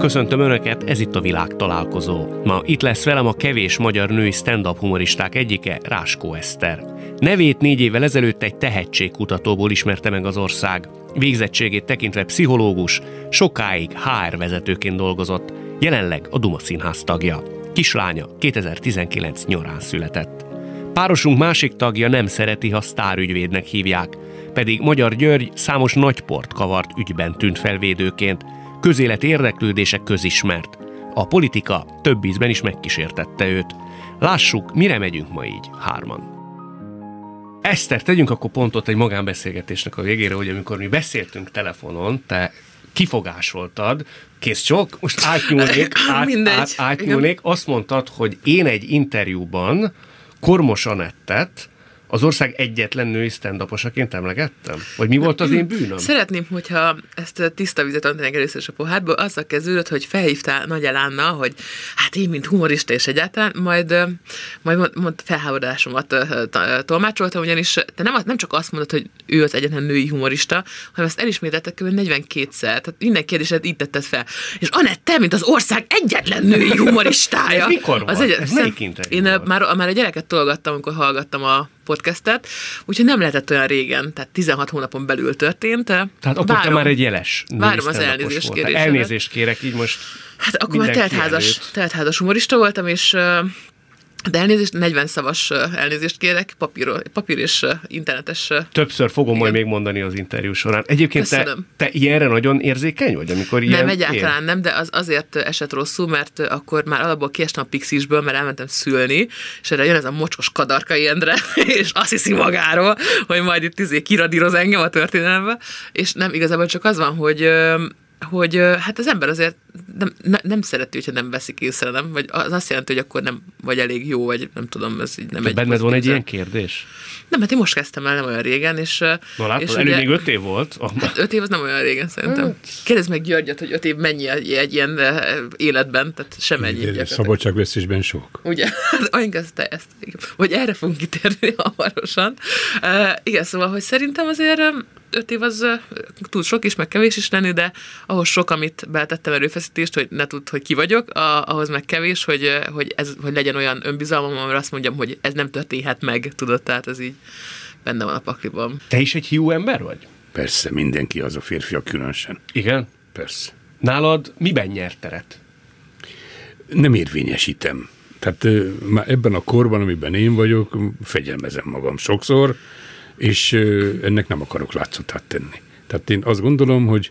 Köszöntöm Önöket, ez itt a világ találkozó. Ma itt lesz velem a kevés magyar női stand-up humoristák egyike, Ráskó Eszter. Nevét négy évvel ezelőtt egy tehetségkutatóból ismerte meg az ország. Végzettségét tekintve pszichológus, sokáig HR vezetőként dolgozott, jelenleg a Duma Színház tagja. Kislánya 2019 nyarán született. Párosunk másik tagja nem szereti, ha sztárügyvédnek hívják, pedig Magyar György számos nagyport kavart ügyben tűnt felvédőként, közélet érdeklődése közismert. A politika több ízben is megkísértette őt. Lássuk, mire megyünk ma így, hárman. Eszter, tegyünk akkor pontot egy magánbeszélgetésnek a végére, hogy amikor mi beszéltünk telefonon, te kifogásoltad, kész csok, most átnyúlnék, át, át, átnyúlnék, azt mondtad, hogy én egy interjúban Kormos Anettet az ország egyetlen női stand emlegettem? Vagy mi volt az én bűnöm? Szeretném, hogyha ezt a tiszta vizet öntenek először a pohádból, azzal kezdődött, hogy felhívtál Nagy Elánna, hogy hát én, mint humorista és egyáltalán, majd, majd mond, mond felháborodásomat tolmácsoltam, ugyanis te nem, nem csak azt mondod, hogy ő az egyetlen női humorista, hanem ezt elismételtek kb. 42-szer. Tehát minden kérdéset így tetted fel. És Anett, te, mint az ország egyetlen női humoristája. Ez mikor volt? Az egy, Ez interjú Én már, már a gyereket tologattam, amikor hallgattam a podcastet, úgyhogy nem lehetett olyan régen, tehát 16 hónapon belül történt. Tehát akkor te már egy jeles várom az elnézést kérésemet. Elnézést kérek, így most Hát akkor már teltházas, teltházas humorista voltam, és de elnézést, 40 szavas elnézést kérek, papír, papír és internetes. Többször fogom majd Igen. még mondani az interjú során. Egyébként te, Köszönöm. te ilyenre nagyon érzékeny vagy, amikor ilyen Nem, egyáltalán nem, de az azért esett rosszul, mert akkor már alapból kiestem a Pixisből, mert elmentem szülni, és erre jön ez a mocskos kadarkai Endre, és azt hiszi magáról, hogy majd itt izé kiradíroz engem a történelembe, és nem, igazából csak az van, hogy hogy hát az ember azért nem, ne, nem szereti, hogyha nem veszik észre, nem? Vagy az azt jelenti, hogy akkor nem vagy elég jó, vagy nem tudom, ez így nem Te egy benned van egy ilyen kérdés? Nem, hát én most kezdtem el, nem olyan régen, és... Na látod, és elő ugye- még öt év volt. Hát öt év az nem olyan régen szerintem. Kérdezd meg Györgyöt, hogy öt év mennyi egy, egy ilyen életben, tehát sem ennyi. Szabadságvesztésben sok. Ugye? Hát olyan ezt, ezt. Vagy erre fogunk kitérni hamarosan. Uh, igen, szóval, hogy szerintem azért öt év az tud sok is, meg kevés is lenni, de ahhoz sok, amit beletettem erőfeszítést, hogy ne tudd, hogy ki vagyok, a, ahhoz meg kevés, hogy, hogy, ez, hogy legyen olyan önbizalmam, amire azt mondjam, hogy ez nem történhet meg, tudod, tehát ez így benne van a pakliban. Te is egy hiú ember vagy? Persze, mindenki az a férfiak különösen. Igen. Persze. Nálad miben nyert teret? Nem érvényesítem. Tehát már ebben a korban, amiben én vagyok, fegyelmezem magam sokszor, és ennek nem akarok látszatát tenni. Tehát én azt gondolom, hogy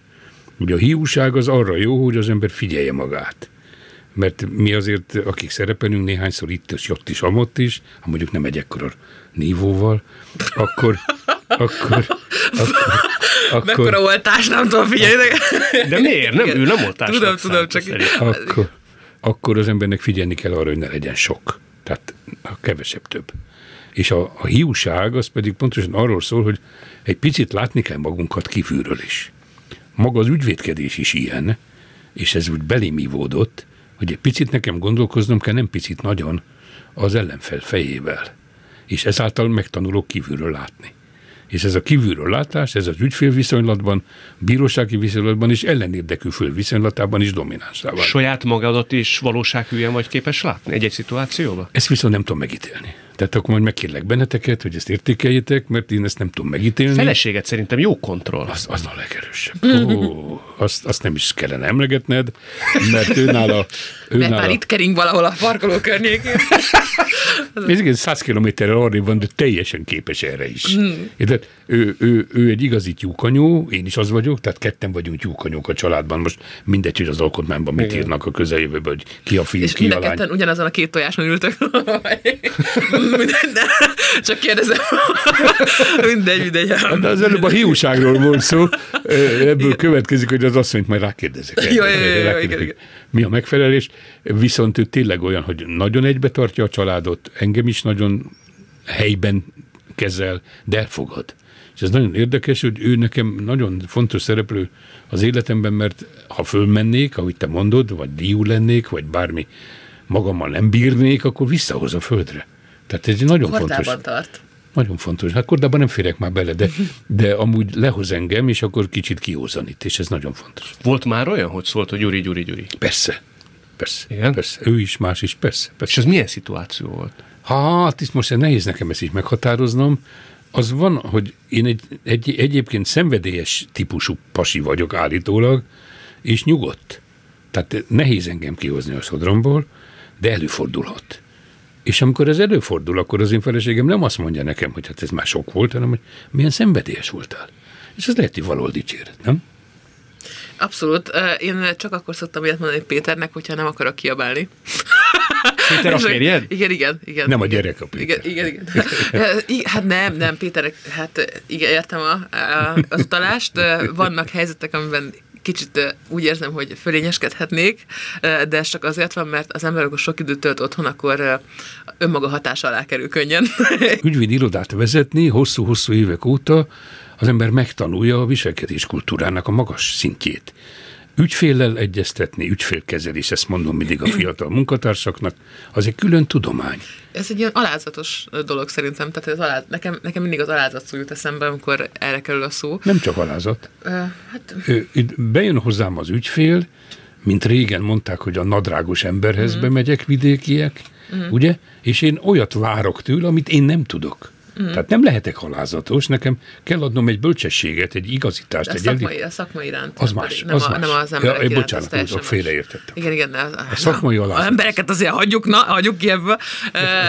ugye a hiúság az arra jó, hogy az ember figyelje magát. Mert mi azért, akik szerepelünk néhányszor itt is, ott is, amott is, ha mondjuk nem egy ekkora nívóval, akkor, akkor, akkor, akkor, Mekkora oltás, nem tudom figyelni. De... Miért? Nem, ő nem oltásnak Tudom, tudom, csak akkor, akkor az embernek figyelni kell arra, hogy ne legyen sok. Tehát a kevesebb több. És a, a hiúság az pedig pontosan arról szól, hogy egy picit látni kell magunkat kívülről is. Maga az ügyvédkedés is ilyen, és ez úgy belém ívódott, hogy egy picit nekem gondolkoznom kell, nem picit nagyon, az ellenfel fejével. És ezáltal megtanulok kívülről látni. És ez a kívülről látás, ez az ügyfélviszonylatban, bírósági viszonylatban és ellenérdekű föl viszonylatában is dominánsá válik. Saját magadat is valósághűen vagy képes látni egy-egy szituációban? Ezt viszont nem tudom megítélni. Tehát akkor majd megkérlek benneteket, hogy ezt értékeljétek, mert én ezt nem tudom megítélni. Feleséget szerintem jó kontroll. Az, az a legerősebb. Ó, azt, azt nem is kellene emlegetned, mert ő nála... Ő Mert már itt kering valahol a parkoló környékén. ez igen, 100 kilométerrel arrébb van, de teljesen képes erre is. Hmm. Tehát ő, ő, ő, egy igazi tyúkanyó, én is az vagyok, tehát ketten vagyunk tyúkanyók a családban. Most mindegy, hogy az alkotmányban mit Igen. írnak a közeljövőben, hogy ki a fiú, És ki a a lány. ugyanazon a két tojáson ültök. Mindegy, de csak kérdezem. mindegy, mindegy. De az előbb a hiúságról volt szó, ebből következik, hogy az asszonyt majd rákérdezek. Jó, jó, jó, igen, igen. Mi a megfelelés? Viszont ő tényleg olyan, hogy nagyon egybe tartja a családot, engem is nagyon helyben kezel, de elfogad. És ez nagyon érdekes, hogy ő nekem nagyon fontos szereplő az életemben, mert ha fölmennék, ahogy te mondod, vagy diú lennék, vagy bármi magammal nem bírnék, akkor visszahoz a földre. Tehát ez egy nagyon Kordában fontos. tart. Nagyon fontos. Hát kordában nem férek már bele, de, de amúgy lehoz engem, és akkor kicsit kiózanít, és ez nagyon fontos. Volt már olyan, hogy szólt, hogy Gyuri, Gyuri, Gyuri? Persze. Persze. Igen? Persze. Ő is, más is, persze. És persze. ez milyen szituáció volt? Hát, itt most nehéz nekem ezt így meghatároznom. Az van, hogy én egy, egy, egyébként szenvedélyes típusú pasi vagyok állítólag, és nyugodt. Tehát nehéz engem kihozni a sodromból, de előfordulhat. És amikor ez előfordul, akkor az én feleségem nem azt mondja nekem, hogy hát ez már sok volt, hanem hogy milyen szenvedélyes voltál. És ez lehet, hogy valahol dicséret, nem? Abszolút. Én csak akkor szoktam ilyet mondani Péternek, hogyha nem akarok kiabálni. Péter a férjed? Igen, igen, igen. Nem a gyerek a Péter. Igen, igen, igen. Hát nem, nem, Péter, hát igen, értem a, a, az utalást. Vannak helyzetek, amiben kicsit úgy érzem, hogy fölényeskedhetnék, de ez csak azért van, mert az ember, amikor sok időt tölt otthon, akkor önmaga hatása alá kerül könnyen. ügyvédi irodát vezetni hosszú-hosszú évek óta az ember megtanulja a viselkedés kultúrának a magas szintjét. Ügyféllel egyeztetni, ügyfélkezelés, ezt mondom mindig a fiatal munkatársaknak, az egy külön tudomány. Ez egy ilyen alázatos dolog szerintem, tehát ez aláz, nekem, nekem mindig az alázat szó jut eszembe, amikor erre kerül a szó. Nem csak alázat. Ö, Hát Bejön hozzám az ügyfél, mint régen mondták, hogy a nadrágos emberhez mm. bemegyek vidékiek, mm. ugye? És én olyat várok tőle, amit én nem tudok. Mm. Tehát nem lehetek alázatos, nekem kell adnom egy bölcsességet, egy igazítást, De egy szakmai, a szakmai iránt. Az más, nem, az a, más. nem az Ja, emberek eh, iránt, bocsánat, az más. félreértettem. Igen, igen. A, a, szakmai a, alázat. a embereket azért hagyjuk, na, hagyjuk ki ebből.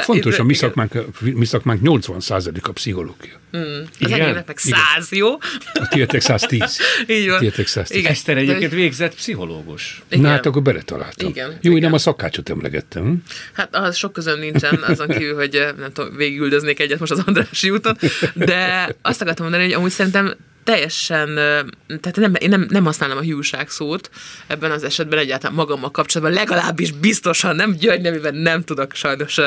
Fontos, a mi szakmánk, mi szakmánk 80% a pszichológia. Az Igen? enyémnek meg száz, jó? A tietek 110. Így van. A tietek 110. Igen. Eszter egyébként végzett pszichológus. Igen. Na hát akkor beletaláltam. Igen, Jó, én nem a szakácsot emlegettem. Hát az sok közön nincsen, azon kívül, hogy eh, nem tudom, végigüldöznék egyet most az Andrási úton, de azt akartam mondani, hogy amúgy szerintem teljesen, eh, tehát nem, én nem, nem használom a hiúság szót ebben az esetben egyáltalán magammal kapcsolatban, legalábbis biztosan nem György nevében nem tudok sajnos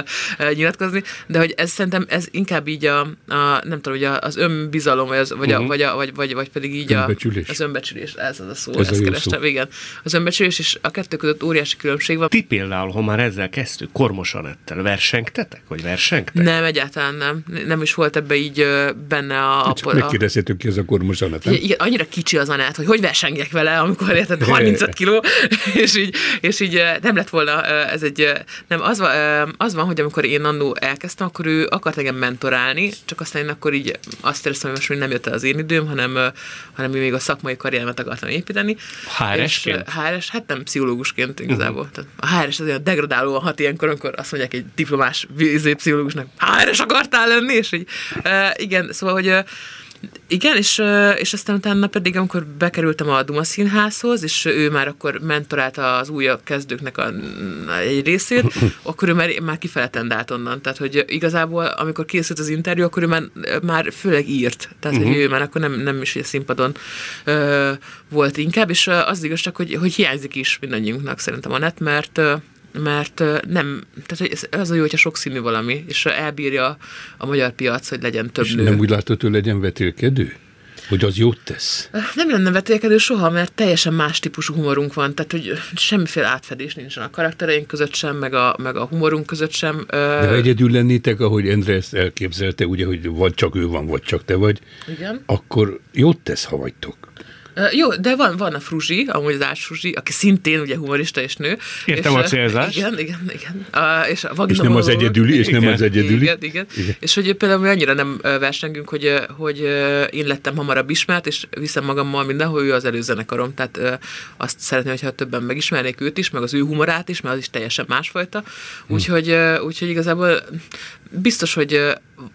nyilatkozni, de hogy ez szerintem ez inkább így a, a nem tudom, hogy a- az önbizalom, vagy, az, vagy, a, vagy, a, vagy, vagy, vagy pedig így Önbecsülés. a, az önbecsülés, ez az a szó, Ez ez a ezt jó kerestem, szó. igen. Az önbecsülés és a kettő között óriási különbség van. Ti például, ha már ezzel kezdtük, Kormos Anettel versengtetek? Vagy versengtek? Nem, egyáltalán nem. Nem is volt ebbe így benne a... a, Csak a megkérdezhetünk ki ez a kormos Anett, nem? igen, annyira kicsi az Anett, hogy hogy versengjek vele, amikor érted 35 kiló, és így, és így nem lett volna, ez egy, nem, az, van, az van, hogy amikor én annó elkezdtem, akkor ő akart engem mentorálni, csak aztán én akkor így azt éreztem, hogy most még nem jött el az én időm, hanem, hanem még a szakmai karrieremet akartam építeni. HRS, hát nem pszichológusként igazából. Tehát a HRS az olyan degradálóan hat ilyenkor, amikor azt mondják egy diplomás pszichológusnak, HRS akartál lenni, és így, uh, igen, szóval, hogy uh, igen, és, és aztán utána pedig, amikor bekerültem a Duma Színházhoz, és ő már akkor mentorálta az újabb kezdőknek a, egy részét, akkor ő már, már kifele tendált onnan. Tehát, hogy igazából, amikor készült az interjú, akkor ő már, már főleg írt. Tehát, uh-huh. hogy ő már akkor nem, nem is a színpadon ö, volt inkább, és az igaz csak, hogy, hogy hiányzik is mindannyiunknak szerintem a net, mert mert nem, tehát az a jó, hogyha sokszínű valami, és elbírja a magyar piac, hogy legyen több És nő. nem úgy látod, hogy legyen vetélkedő? Hogy az jót tesz? Nem lenne vetélkedő soha, mert teljesen más típusú humorunk van, tehát hogy semmiféle átfedés nincsen a karaktereink között sem, meg a, meg a humorunk között sem. De ha egyedül lennétek, ahogy Endre ezt elképzelte, ugye, hogy vagy csak ő van, vagy csak te vagy, Igen. akkor jót tesz, ha vagytok. Jó, de van, van a Fruzsi, amúgy az Ács Fruzsi, aki szintén ugye humorista és nő. Értem és, a célzást. Igen, igen, igen. A, és, a És nem az egyedüli, és nem Igen. az egyedüli. Igen, igen, igen. És hogy például mi annyira nem versengünk, hogy, hogy én lettem hamarabb ismert, és viszem magammal mindenhol, ő az előzenekarom. Tehát azt szeretném, hogyha többen megismernék őt is, meg az ő humorát is, mert az is teljesen másfajta. Úgyhogy, ö, úgyhogy igazából biztos, hogy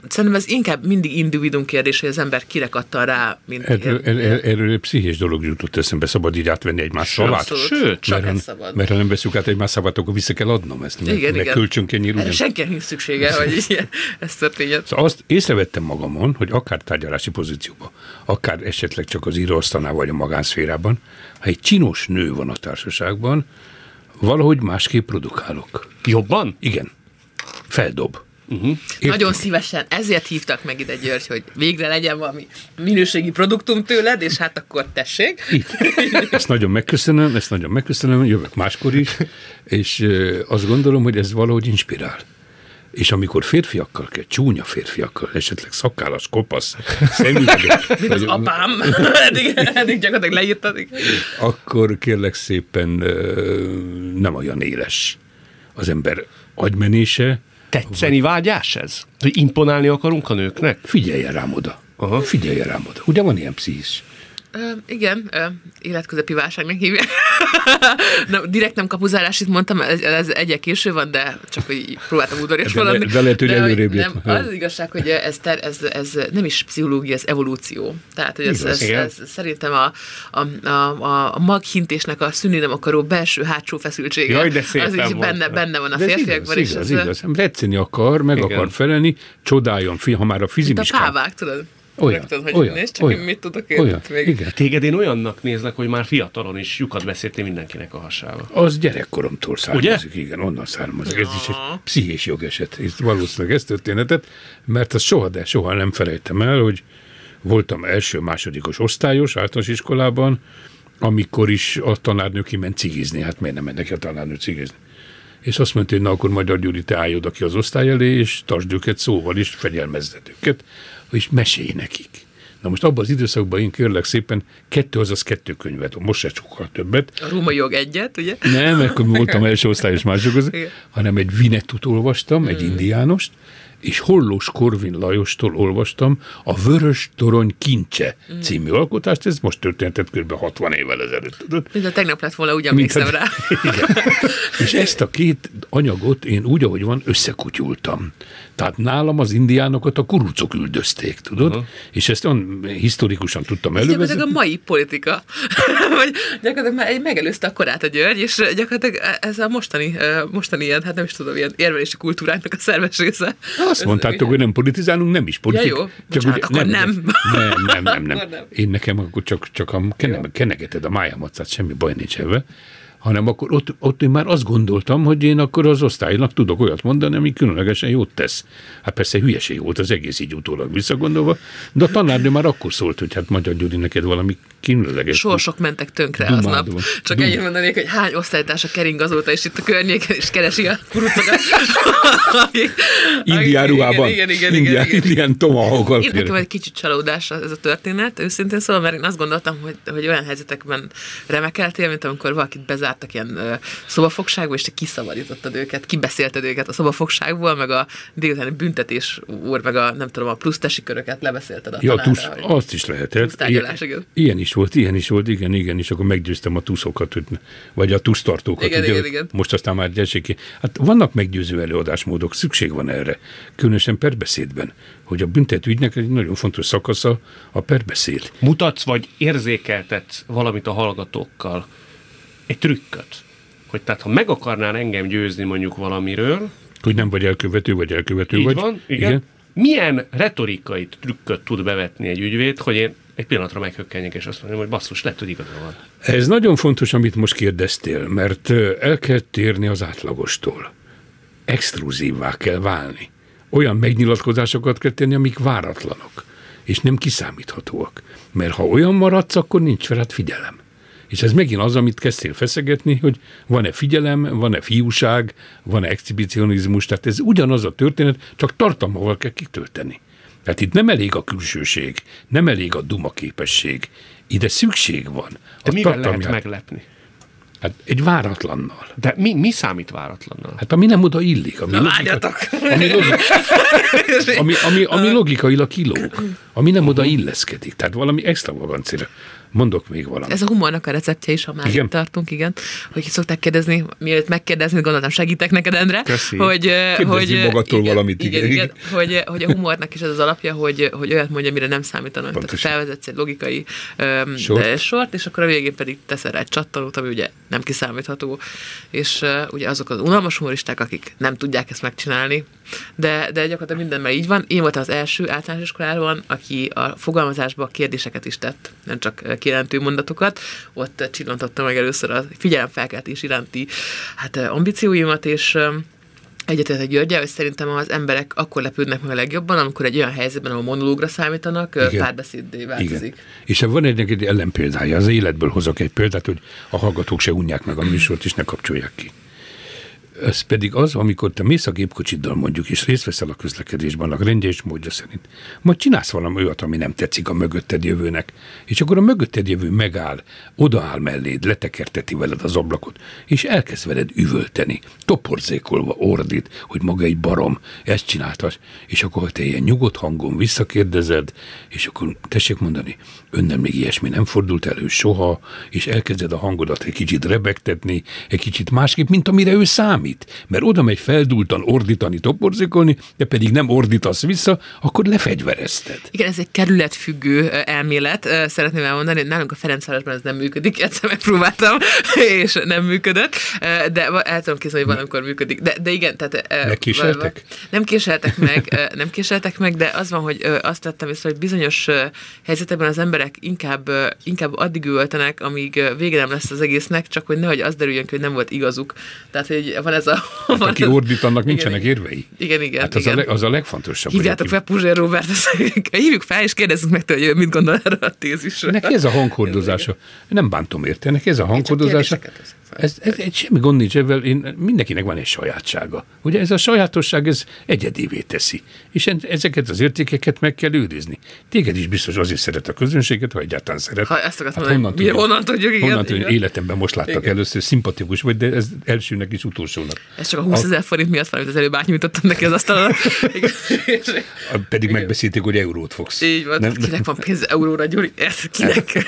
szerintem ez inkább mindig individuum kérdés, hogy az ember kire kattan rá, mint Erről, er, er, erről egy pszichés dolog jutott eszembe, szabad így átvenni egymás szavát. Sőt, csak mert, szabad. mert ha nem veszük át egymás szavát, akkor vissza kell adnom ezt. Meg, Igen, meg igen. kölcsönkényi Erre ugyan. senkinek nincs szüksége, hogy ilyen, ez történjen. Szóval azt észrevettem magamon, hogy akár tárgyalási pozícióban, akár esetleg csak az íróasztalnál vagy a magánszférában, ha egy csinos nő van a társaságban, valahogy másképp produkálok. Jobban? Igen. Feldob. Uh-huh. Nagyon szívesen, ezért hívtak meg ide György, hogy végre legyen valami minőségi produktum tőled, és hát akkor tessék. Ezt nagyon megköszönöm, ezt nagyon megköszönöm, jövök máskor is, és azt gondolom, hogy ez valahogy inspirál. És amikor férfiakkal kell, csúnya férfiakkal, esetleg szakállas, kopasz, szemüveges... Mint az apám, eddig, eddig gyakorlatilag leírtad. Akkor kérlek szépen nem olyan éles az ember agymenése. Tetszeni vágyás ez? Hogy imponálni akarunk a nőknek? Figyeljen rám oda. Aha. Figyeljen rám oda. Ugye van ilyen pszichis? Ö, igen, ö, életközepi válságnak hívják. nem, direkt nem kapuzálás, itt mondtam, ez, ez egyek késő van, de csak hogy próbáltam udvarias de, le, de lehet, hogy előrébb nem, Az, az igazság, hogy ez, ter, ez, ez nem is pszichológia, ez evolúció. Tehát, hogy ez, ez, ez, ez szerintem a, a, a, a maghintésnek a szűnni nem akaró belső-hátsó feszültsége. Jaj, de az is benne, benne van a férfiakban. Igaz, igaz, igaz. Retszeni akar, meg igen. akar felelni, csodáljon, ha már a fizimiskán. Mint a pávák, tudod? Olyan, Rögtön, hogy olyan, nézd csak, olyan, mit tudok én olyan, még. Igen. Téged én olyannak néznek, hogy már fiatalon is lyukat beszéltél mindenkinek a hasába. Az gyerekkoromtól származik, Ugye? igen, onnan származik. Ja. Ez is egy pszichés jogeset. Ez valószínűleg ez történetet, mert az soha, de soha nem felejtem el, hogy voltam első-másodikos osztályos általános iskolában, amikor is a tanárnő kiment cigizni. Hát miért nem mennek a tanárnő cigizni? és azt mondta, hogy na akkor Magyar Gyuri, te állj oda ki az osztály elé, és tartsd őket szóval is, fegyelmezzed őket és mesélj nekik. Na most abban az időszakban én kérlek szépen kettő, azaz kettő könyvet, most se sokkal többet. A római jog egyet, ugye? Nem, akkor voltam első osztályos mások hanem egy Vinettut olvastam, egy indiánost, és Hollós Korvin Lajostól olvastam a Vörös Torony Kincse mm. című alkotást, ez most történetett kb. 60 évvel ezelőtt. Mint a tegnap lett volna, úgy emlékszem rá. Igen. és ezt a két anyagot én úgy, ahogy van, összekutyultam. Tehát nálam az indiánokat a kurucok üldözték, tudod? Uh-huh. És ezt olyan historikusan tudtam elővezetni. Ez a mai politika. hogy gyakorlatilag megelőzte a korát a György, és gyakorlatilag ez a mostani, mostani ilyen, hát nem is tudom, ilyen érvelési kultúránknak a szerves része. Azt mondtátok, hogy nem politizálunk, nem is politik. Ja, jó, csak Bocsánat, ugye, akkor nem. Nem, nem, nem, nem. nem. Én nekem akkor csak, csak a kenegeted a májamat, semmi baj nincs ebben hanem akkor ott, ott én már azt gondoltam, hogy én akkor az osztálynak tudok olyat mondani, ami különlegesen jót tesz. Hát persze hülyeség volt az egész így utólag visszagondolva, de a tanárnő már akkor szólt, hogy hát Magyar Gyuri, neked valami különleges. Sorsok mentek tönkre aznap. Csak ennyit mondanék, hogy hány osztálytársa kering azóta is itt a környéken, és keresi a kurucokat. Indián ruhában. Igen, igen, igen. Indián, igen, indián tomahawk Én nekem egy kicsit csalódás ez a történet, őszintén szóval, mert én azt gondoltam, hogy, hogy olyan helyzetekben remekeltél, mint amikor valakit bezártak ilyen ö, szobafogságba, és te kiszabadítottad őket, kibeszélted őket a szobafogságból, meg a délutáni büntetés úr, meg a nem tudom, a plusz tesi köröket lebeszélted a ja, tanára, tusz, azt is lehetett. Ilyen, ilyen is volt, ilyen is volt, igen, igen, és akkor meggyőztem a tuszokat, vagy a tusztartókat. Igen, ugye, igen, igen. Most aztán már gyersék ki. Hát vannak meggyőző előadásmódok, szükség van erre, különösen perbeszédben, hogy a büntetőügynek egy nagyon fontos szakasza a perbeszéd. Mutatsz vagy érzékeltetsz valamit a hallgatókkal, egy trükköt, hogy tehát ha meg akarnál engem győzni mondjuk valamiről, hogy nem vagy elkövető, vagy elkövető így vagy. van, igen. igen. Milyen retorikai trükköt tud bevetni egy ügyvéd, hogy én egy pillanatra meghökkenjek, és azt mondom, hogy basszus, lehet, hogy igaza van. Ez nagyon fontos, amit most kérdeztél, mert el kell térni az átlagostól. Exkluzívvá kell válni. Olyan megnyilatkozásokat kell tenni, amik váratlanok, és nem kiszámíthatóak. Mert ha olyan maradsz, akkor nincs veled figyelem. És ez megint az, amit kezdtél feszegetni, hogy van-e figyelem, van-e fiúság, van-e exhibicionizmus, tehát ez ugyanaz a történet, csak tartalmával kell kitölteni. Tehát itt nem elég a külsőség, nem elég a duma képesség, ide szükség van. De mivel lehet meglepni? Hát egy váratlannal. De mi, mi számít váratlannal? Hát ami nem oda illik. Ami, Na, logika, ami, logika, ami, ami, ami logikailag kilóg, ami nem oda illeszkedik. Tehát valami extravagancira. Mondok még valamit. Ez a humornak a receptje is, ha már igen? tartunk, igen. Hogy szokták kérdezni, mielőtt megkérdezni, gondoltam segítek neked, Endre. Köszi. Hogy, hogy magadtól igen, valamit, igen. igen, igen. Hogy, hogy a humornak is ez az alapja, hogy, hogy olyat mondja, amire nem számítanak. Pontosan. Tehát felvezetsz egy logikai um, sort. sort, és akkor a végén pedig teszel rá egy csattanót, ami ugye nem kiszámítható. És uh, ugye azok az unalmas humoristák, akik nem tudják ezt megcsinálni, de, de gyakorlatilag mindenben így van. Én voltam az első általános iskolában, aki a fogalmazásba kérdéseket is tett, nem csak kijelentő mondatokat. Ott csillantottam meg először a figyelemfelkeltés iránti hát, ambícióimat, és Egyetértek Györgyel, hogy szerintem az emberek akkor lepődnek meg a legjobban, amikor egy olyan helyzetben, ahol monológra számítanak, Igen. párbeszéddé változik. Igen. És van egy, egy ellenpéldája, az életből hozok egy példát, hogy a hallgatók se unják meg a műsort, és ne kapcsolják ki ez pedig az, amikor te mész a gépkocsiddal mondjuk, és részt veszel a közlekedésben, a rendje és módja szerint, majd csinálsz valami olyat, ami nem tetszik a mögötted jövőnek, és akkor a mögötted jövő megáll, odaáll melléd, letekerteti veled az ablakot, és elkezd veled üvölteni, toporzékolva ordít, hogy maga egy barom, ezt csináltas, és akkor te ilyen nyugodt hangon visszakérdezed, és akkor tessék mondani, önnel még ilyesmi nem fordult elő soha, és elkezded a hangodat egy kicsit rebegtetni, egy kicsit másképp, mint amire ő számít számít. Mert oda megy feldultan ordítani, toporzikolni, de pedig nem ordítasz vissza, akkor lefegyverezted. Igen, ez egy kerületfüggő elmélet. Szeretném elmondani, nálunk a Ferencvárosban ez nem működik. Egyszer megpróbáltam, és nem működött. De el tudom képzelni, hogy valamikor működik. De, de igen, tehát... Megkéseltek? Nem késeltek meg, nem késeltek meg, de az van, hogy azt vettem észre, hogy bizonyos helyzetekben az emberek inkább, inkább addig ültenek, amíg vége nem lesz az egésznek, csak hogy nehogy az derüljön ki, hogy nem volt igazuk. Tehát, hogy van ez a... Hát, aki ordít, annak igen, nincsenek igen, érvei. Igen, igen. Hát az, igen. A, leg, az a legfontosabb. Hívjátok fel Puzsér Robert, hívjuk fel, és kérdezzük meg tőle, hogy mit gondol erről a tézisről. Neki ez a hanghordozása. Nem bántom érte, neki ez a hanghordozása. Ez, ez, egy semmi gond nincs ebben, én, mindenkinek van egy sajátsága. Ugye ez a sajátosság, ez egyedivé teszi. És ezeket az értékeket meg kell őrizni. Téged is biztos azért szeret a közönséget, ha egyáltalán szeret. Ha ezt akartam hát honnan, tudjuk, honnan tudjuk, igen. Honnan tudjuk, életemben most láttak igen. először, szimpatikus vagy, de ez elsőnek is utolsónak. Ez csak a 20 ezer forint miatt van, amit az előbb átnyújtottam neki az asztalon. Pedig igen. megbeszélték, hogy eurót fogsz. Így van, nem? kinek van pénz euróra, Gyuri? Kinek?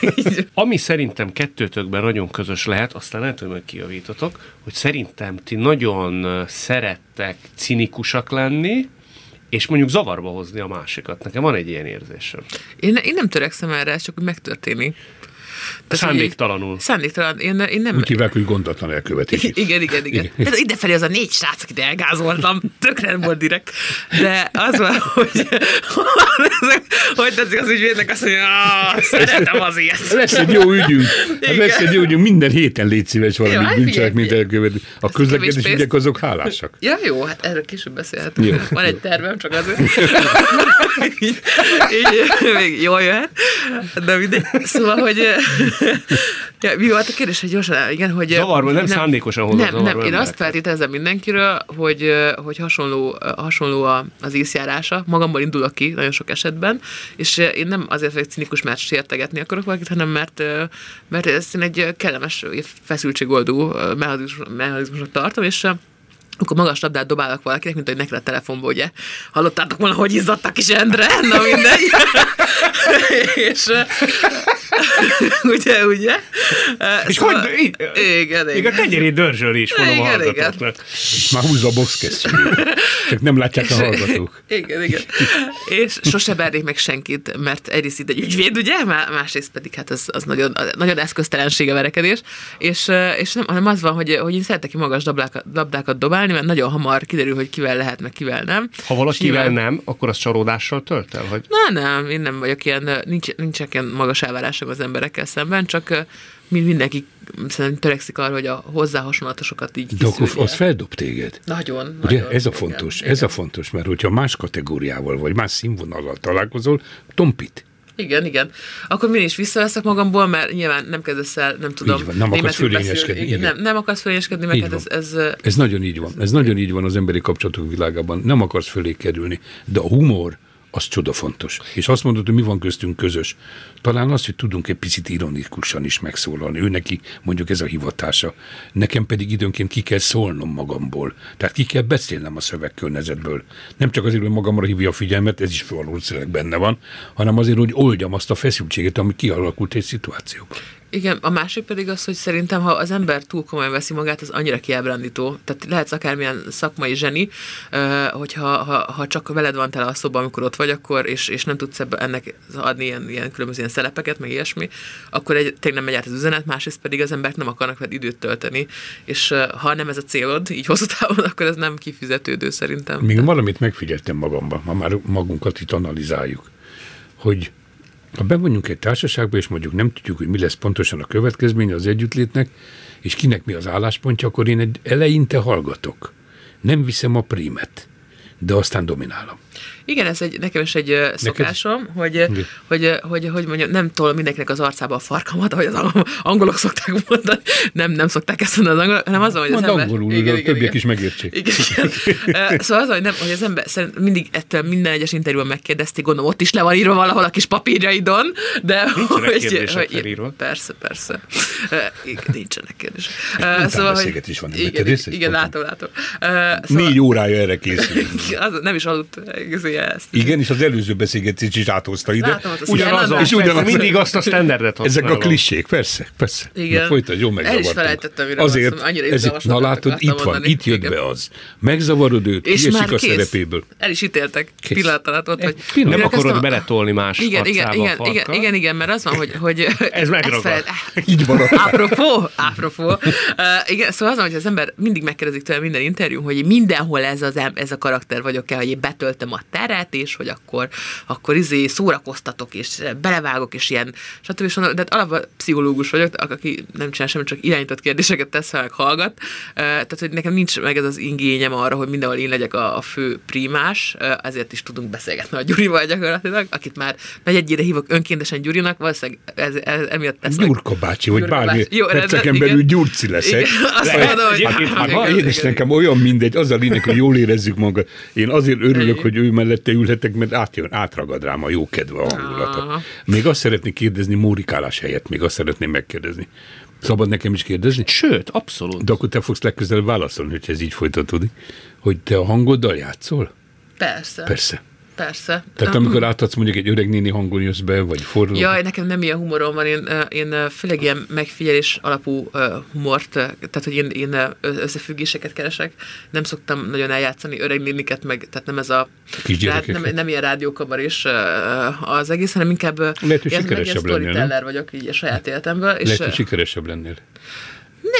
Ami szerintem kettőtökben nagyon közös lehet, aztán lehet, hogy majd kijavítotok, hogy szerintem ti nagyon szerettek cinikusak lenni, és mondjuk zavarba hozni a másikat. Nekem van egy ilyen érzésem. Én, én nem törekszem erre, csak úgy megtörténik. Tehát, szándéktalanul. Így, szándéktalan. Én, én nem... Úgy hívják, hogy gondatlan elkövetés. Igen, igen, igen. igen. Idefelé az a négy srác, akit elgázoltam, tökre nem volt direkt. De az van, hogy hogy tetszik az ügyvédnek azt mondja, szeretem az ilyet. Lesz egy jó ügyünk. Hát lesz egy jó ügyünk. Minden héten légy szíves valami hát bűncselekményt elkövetni. A közlekedés ügyek azok hálásak. Ja, jó, hát erről később beszélhetünk. Jó. Van egy tervem, csak azért. így, így, még jól jöhet. De mindegy. Szóval, hogy ja, mi volt a kérdés, hogy gyorsan, igen, hogy... Zavarban, nem, nem szándékosan hozott Nem, nem, én azt feltételezem mindenkiről, hogy, hogy hasonló, hasonló az észjárása, magamból indulok ki nagyon sok esetben, és én nem azért vagyok cinikus, mert sértegetni akarok valakit, hanem mert, mert ezt én egy kellemes feszültségoldó mechanizmusnak tartom, és akkor magas labdát dobálok valakinek, mint hogy neki a telefonba, ugye? Hallottátok volna, hogy izzadtak is Endre? Na mindegy. és ugye, ugye? És szóval, hogy, igen, igen. Még a tegyeri dörzsöl is, mondom igen, a hallgatóknak. És már húzza a boxkesztyűt. Csak nem látják a hallgatók. Igen, igen. És sose vernék meg senkit, mert egyrészt itt egy ügyvéd, ugye? Másrészt pedig hát az, az nagyon, nagyon eszköztelenség a verekedés. És, és nem, hanem az van, hogy, hogy én szeretek ki magas labdákat, labdákat dobálni, mert nagyon hamar kiderül, hogy kivel lehet, meg kivel nem. Ha valakivel nyilván... nem, akkor az csalódással tölt el? Hogy... Na, nem, én nem vagyok ilyen, nincs, nincs ilyen magas elvárásom az emberekkel szemben, csak mind mindenki szerintem törekszik arra, hogy a hozzá hasonlatosokat így De akkor az feldob téged. Nagyon. Ugye nagyon, ez a fontos, igen, ez igen. a fontos, mert hogyha más kategóriával vagy más színvonalal találkozol, tompit. Igen, igen. Akkor mindig is visszaveszek magamból, mert nyilván nem kezdesz el, nem tudom. van, nem akarsz fölényeskedni. Nem, nem akarsz fölényeskedni, mert hát ez, ez, ez... nagyon így van. Ez nagyon így van az emberi kapcsolatok világában. Nem akarsz fölé kerülni. De a humor, az csoda fontos. És azt mondod, hogy mi van köztünk közös. Talán az, hogy tudunk egy picit ironikusan is megszólalni. Ő neki mondjuk ez a hivatása. Nekem pedig időnként ki kell szólnom magamból. Tehát ki kell beszélnem a szövegkörnyezetből. Nem csak azért, hogy magamra hívja a figyelmet, ez is valószínűleg benne van, hanem azért, hogy oldjam azt a feszültséget, ami kialakult egy szituációban. Igen, a másik pedig az, hogy szerintem, ha az ember túl komolyan veszi magát, az annyira kiábrándító. Tehát lehetsz akármilyen szakmai zseni, hogyha ha, ha csak veled van tele a szoba, amikor ott vagy, akkor, és, és nem tudsz ebbe, ennek adni ilyen, ilyen különböző ilyen szelepeket, meg ilyesmi, akkor egy, tényleg nem megy át az üzenet, másrészt pedig az emberek nem akarnak veled időt tölteni, és ha nem ez a célod, így hosszú távon, akkor ez nem kifizetődő szerintem. Még valamit megfigyeltem magamban, ha már magunkat itt analizáljuk, hogy ha bevonjunk egy társaságba, és mondjuk nem tudjuk, hogy mi lesz pontosan a következménye az együttlétnek, és kinek mi az álláspontja, akkor én egy eleinte hallgatok. nem viszem a prímet, de aztán dominálom. Igen, ez egy, nekem is egy szokásom, hogy, ö, Igen. hogy, hogy, hogy mondjam, nem tolom mindenkinek az arcába a farkamat, ahogy az ang- angolok szokták mondani. Nem, nem szokták ezt mondani az angolok, hanem az, van, hogy az Mondd ember... angolul, de a többiek is megértsék. Igen, igen. Szóval az, hogy, nem, hogy az ember szerint mindig ettől minden egyes interjúban megkérdezték, gondolom ott is le van írva valahol a kis papírjaidon, de Nincsenek kérdések felírva. Persze, persze. Igen, nincsenek kérdések. Ö, Utánbeszélgetés van igen, neked, igen, igen, látom, látom. Ö, Szóval, Négy órája erre készül. az, nem is aludt egész ezt. Igen, és az előző beszélgetést is áthozta ide. Látom, Ugyanaz, és ugyanaz. mindig azt a standardet Ezek a használom. klisék, persze, persze. Igen. Na, folytasd, jó El is felejtettem, mire Azért, van annyira ez, na látod, itt van, mondani. itt jött Igen. be az. Megzavarod őt, És kiesik már a kész. szerepéből. El is ítéltek. Kész. Pillanat alatt ott, hogy... pillanat. Nem akarod a- beletolni más igen, igen, igen, igen, igen, igen, mert az van, hogy... hogy Ez megragad. Így maradt. Apropó, apropó. Igen, szóval az van, hogy az ember mindig megkérdezik tőle minden interjú, hogy én mindenhol ez, az, ez a karakter vagyok-e, hogy én betöltöm a teret, és hogy akkor, akkor izé szórakoztatok, és belevágok, és ilyen, stb. És de hát alapban pszichológus vagyok, aki nem csinál semmit, csak irányított kérdéseket tesz meg hallgat. Tehát, hogy nekem nincs meg ez az ingényem arra, hogy mindenhol én legyek a, a fő primás, ezért is tudunk beszélgetni a Gyurival gyakorlatilag, akit már negyedjére hívok önkéntesen Gyurinak, valószínűleg ez, ez, emiatt tesznek. Gyurka bácsi, vagy Gyurka bármi. Jó, perceken igen. belül gyurci leszek. Igen, azt Lehet. mondom, hogy... Egyébként, Hát, Igen, ha én igen, is igen. nekem olyan mindegy, az a lényeg, hogy jól érezzük magunkat. Én azért örülök, hogy ő mellette ülhetek, mert átjön, átragad rám a jó kedve a hangulata. Aha. Még azt szeretnék kérdezni, mórikálás helyett, még azt szeretném megkérdezni. Szabad nekem is kérdezni? Sőt, abszolút. De akkor te fogsz legközelebb válaszolni, hogy ez így folytatódik. Hogy te a hangoddal játszol? Persze. Persze. Persze. Tehát amikor átadsz mondjuk egy öreg néni hangon jössz be, vagy forró. Jaj, nekem nem ilyen humorom van, én, én főleg ilyen megfigyelés alapú humort, tehát hogy én, én összefüggéseket keresek, nem szoktam nagyon eljátszani öreg néniket, meg, tehát nem ez a Kisgyerekeket. nem, nem ilyen rádiókabar is az egész, hanem inkább Lehet, hogy sikeresebb lennél, nem? vagyok így a saját életemből, és Lehet, hogy sikeresebb lennél.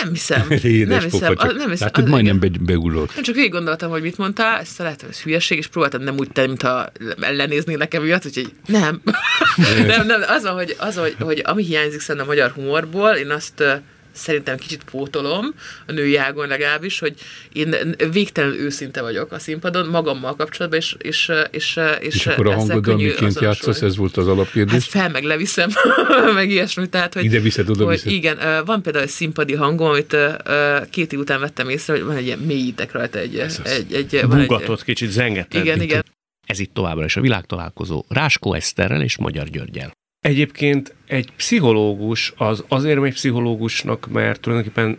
Nem hiszem, nem hiszem, csak nem hiszem, Látod, az- majdnem be, begullott. Én csak végig gondoltam, hogy mit mondtál, ezt láttam, ez hülyeség, és próbáltam nem úgy tenni, mintha lenéznél nekem miatt, úgyhogy nem. nem, nem, az van, hogy, az, hogy, hogy ami hiányzik szerintem a magyar humorból, én azt szerintem kicsit pótolom, a női ágon legalábbis, hogy én végtelenül őszinte vagyok a színpadon, magammal kapcsolatban, és, és, és, és, És akkor a könnyű miként játszasz, ez volt az Hát alapkérdés. fel meg leviszem, meg ilyesmi. Tehát, hogy, Ide viszed, oda hogy viszed. Igen, van például egy színpadi hangom, amit két év után vettem észre, hogy van egy ilyen mélyítek rajta, egy, az. egy, egy, egy, Búgatott, kicsit zengetted. igen, igen. Ez itt továbbra is a világtalálkozó Ráskó Eszterrel és Magyar Györgyel. Egyébként egy pszichológus az azért megy pszichológusnak, mert tulajdonképpen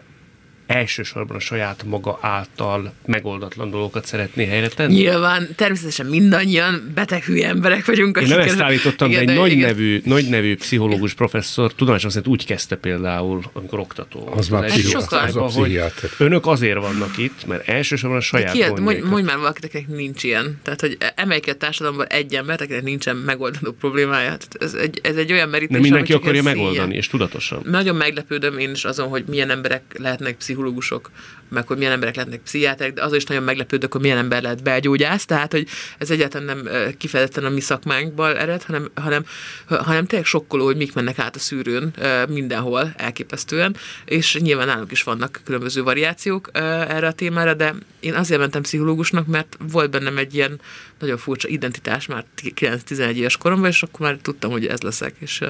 elsősorban a saját maga által megoldatlan dolgokat szeretné helyre tenni. Nyilván, természetesen mindannyian beteg hülye emberek vagyunk. Én nem ezt állítottam, de igen, egy nagy igen. nevű, nagy nevű pszichológus professzor tudomásom szerint úgy kezdte például, amikor oktató. volt Az már az pszichi- az a pszichiáter. Önök azért vannak itt, mert elsősorban a saját Ki, mondj, mondj már valakinek nincs ilyen. Tehát, hogy emelj a társadalomban egy embert, akinek nincsen megoldandó problémája. Tehát ez, egy, ez egy olyan merítés, De mindenki akarja ilyen megoldani, és tudatosan. Nagyon meglepődöm én is azon, hogy milyen emberek lehetnek pszichológusok, meg hogy milyen emberek lehetnek pszichiáterek, de azon is nagyon meglepődök, hogy milyen ember lehet belgyógyász, tehát hogy ez egyáltalán nem kifejezetten a mi szakmánkból ered, hanem, hanem, hanem tényleg sokkoló, hogy mik mennek át a szűrőn mindenhol elképesztően, és nyilván náluk is vannak különböző variációk erre a témára, de én azért mentem pszichológusnak, mert volt bennem egy ilyen nagyon furcsa identitás már 9-11 éves koromban, és akkor már tudtam, hogy ez leszek. És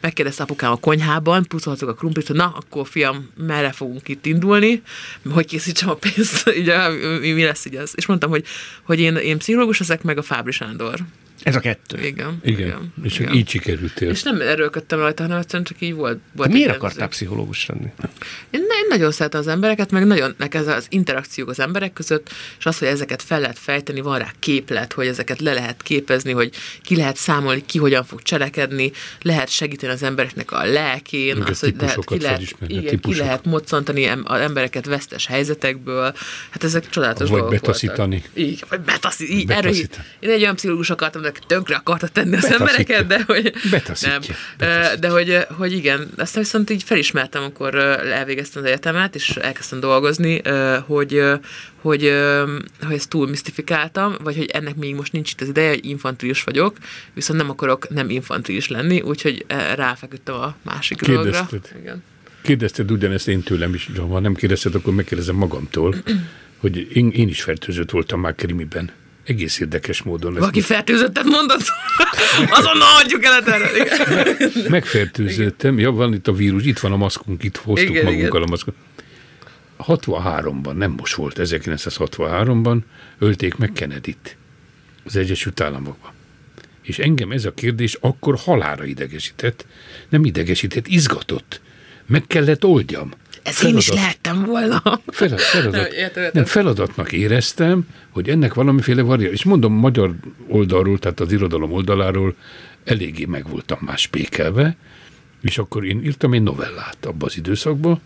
megkérdezte apukám a konyhában, pucoltuk a krumplit, hogy na, akkor fiam, merre fogunk itt indulni, hogy készítsem a pénzt, így, a- mi, mi lesz így az. És mondtam, hogy, hogy én, én pszichológus leszek, meg a Fábri Sándor. Ez a kettő. Igen. Igen, és csak igen. így sikerültél. És nem erőlködtem rajta, hanem egyszerűen csak így volt. Volt miért akartál pszichológus lenni? Én, én nagyon szeretem az embereket, meg nagyon nekem ez az interakciók az emberek között, és az, hogy ezeket fel lehet fejteni, van rá képlet, hogy ezeket le lehet képezni, hogy ki lehet számolni, ki hogyan fog cselekedni, lehet segíteni az embereknek a lelkén, Meg az, hogy lehet, ki lehet, igen, ki lehet moccantani az embereket vesztes helyzetekből. Hát ezek csodálatos Vagy dolgok betaszítani. Voltak. Így, vagy betaszítani. Így, erről Betaszítani. én egy olyan pszichológus akartam, aki tönkre akarta tenni az Betaszítja. embereket, de hogy Betaszítja. nem. Betaszítja. De hogy, hogy igen, aztán viszont így felismertem, amikor elvégeztem az egyetemet, és elkezdtem dolgozni, hogy, hogy, hogy ezt túl misztifikáltam, vagy hogy ennek még most nincs itt az ideje, hogy infantilis vagyok, viszont nem akarok nem infantilis lenni, úgyhogy ráfeküdtem a másik dologra. Kérdezted? Igen. Kérdezted ugyanezt én tőlem is, ha nem kérdezted, akkor megkérdezem magamtól, hogy én, én is fertőzött voltam már krimiben. Egész érdekes módon. Ez Valaki fertőzöttet mondott? Azonnal adjuk el erre. Igen. Megfertőzöttem, ja, van itt a vírus, itt van a maszkunk, itt hoztuk Igen, magunkkal igen. a maszkot. 63-ban, nem most volt, 1963-ban ölték meg Kennedy-t az Egyesült Államokban. És engem ez a kérdés akkor halára idegesített, nem idegesített, izgatott. Meg kellett oldjam. Ez én is lehettem volna. Feladat, feladat, Nem, feladatnak éreztem, hogy ennek valamiféle variáció. És mondom, magyar oldalról, tehát az irodalom oldaláról eléggé meg voltam már spékelve, és akkor én írtam egy novellát abban az időszakban,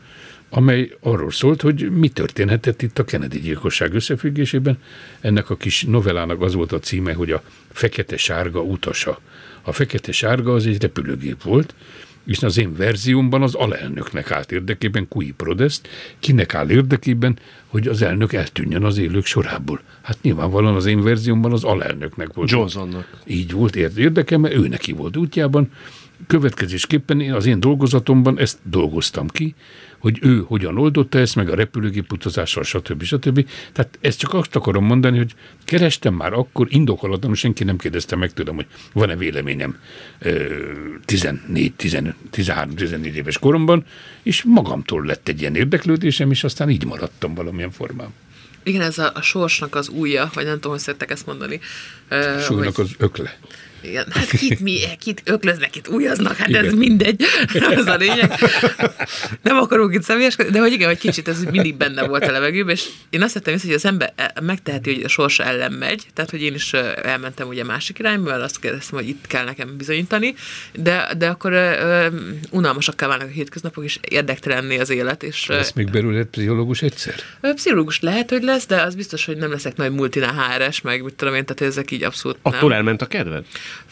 amely arról szólt, hogy mi történhetett itt a Kennedy gyilkosság összefüggésében. Ennek a kis novellának az volt a címe, hogy a fekete-sárga utasa. A fekete-sárga az egy repülőgép volt, és az én verziómban az alelnöknek állt érdekében, Kui Prodest, kinek áll érdekében, hogy az elnök eltűnjön az élők sorából. Hát nyilvánvalóan az én verziómban az alelnöknek volt. Johnsonnak. Így volt érdeke, mert ő neki volt útjában. Következésképpen én az én dolgozatomban ezt dolgoztam ki, hogy ő hogyan oldotta ezt, meg a repülőgép utazással, stb. stb. Tehát ezt csak azt akarom mondani, hogy kerestem már akkor, indokolatlanul senki nem kérdezte meg tőlem, hogy van-e véleményem ö, 14, 15, 13, 14 éves koromban, és magamtól lett egy ilyen érdeklődésem, és aztán így maradtam valamilyen formában. Igen, ez a, a sorsnak az újja, vagy nem tudom, hogy szerettek ezt mondani. Ö, Súlynak hogy- az ökle. Igen, hát kit, mi, kit öklöznek, kit újaznak, hát ez Igen. mindegy, az a lényeg. Nem akarunk itt személyeskedni, de hogy igen, hogy kicsit ez mindig benne volt a levegőben, és én azt tettem észre, hogy az ember e- megteheti, hogy a sorsa ellen megy, tehát hogy én is elmentem ugye másik irányba, mert azt kérdeztem, hogy itt kell nekem bizonyítani, de, de akkor ö, unalmasakká válnak a hétköznapok, és érdektelenné az élet, és Lesz még belőle egy pszichológus egyszer? pszichológus lehet, hogy lesz, de az biztos, hogy nem leszek nagy multinál HRS, meg mit tudom én, tehát ezek így abszolút Attól nem. elment a kedved?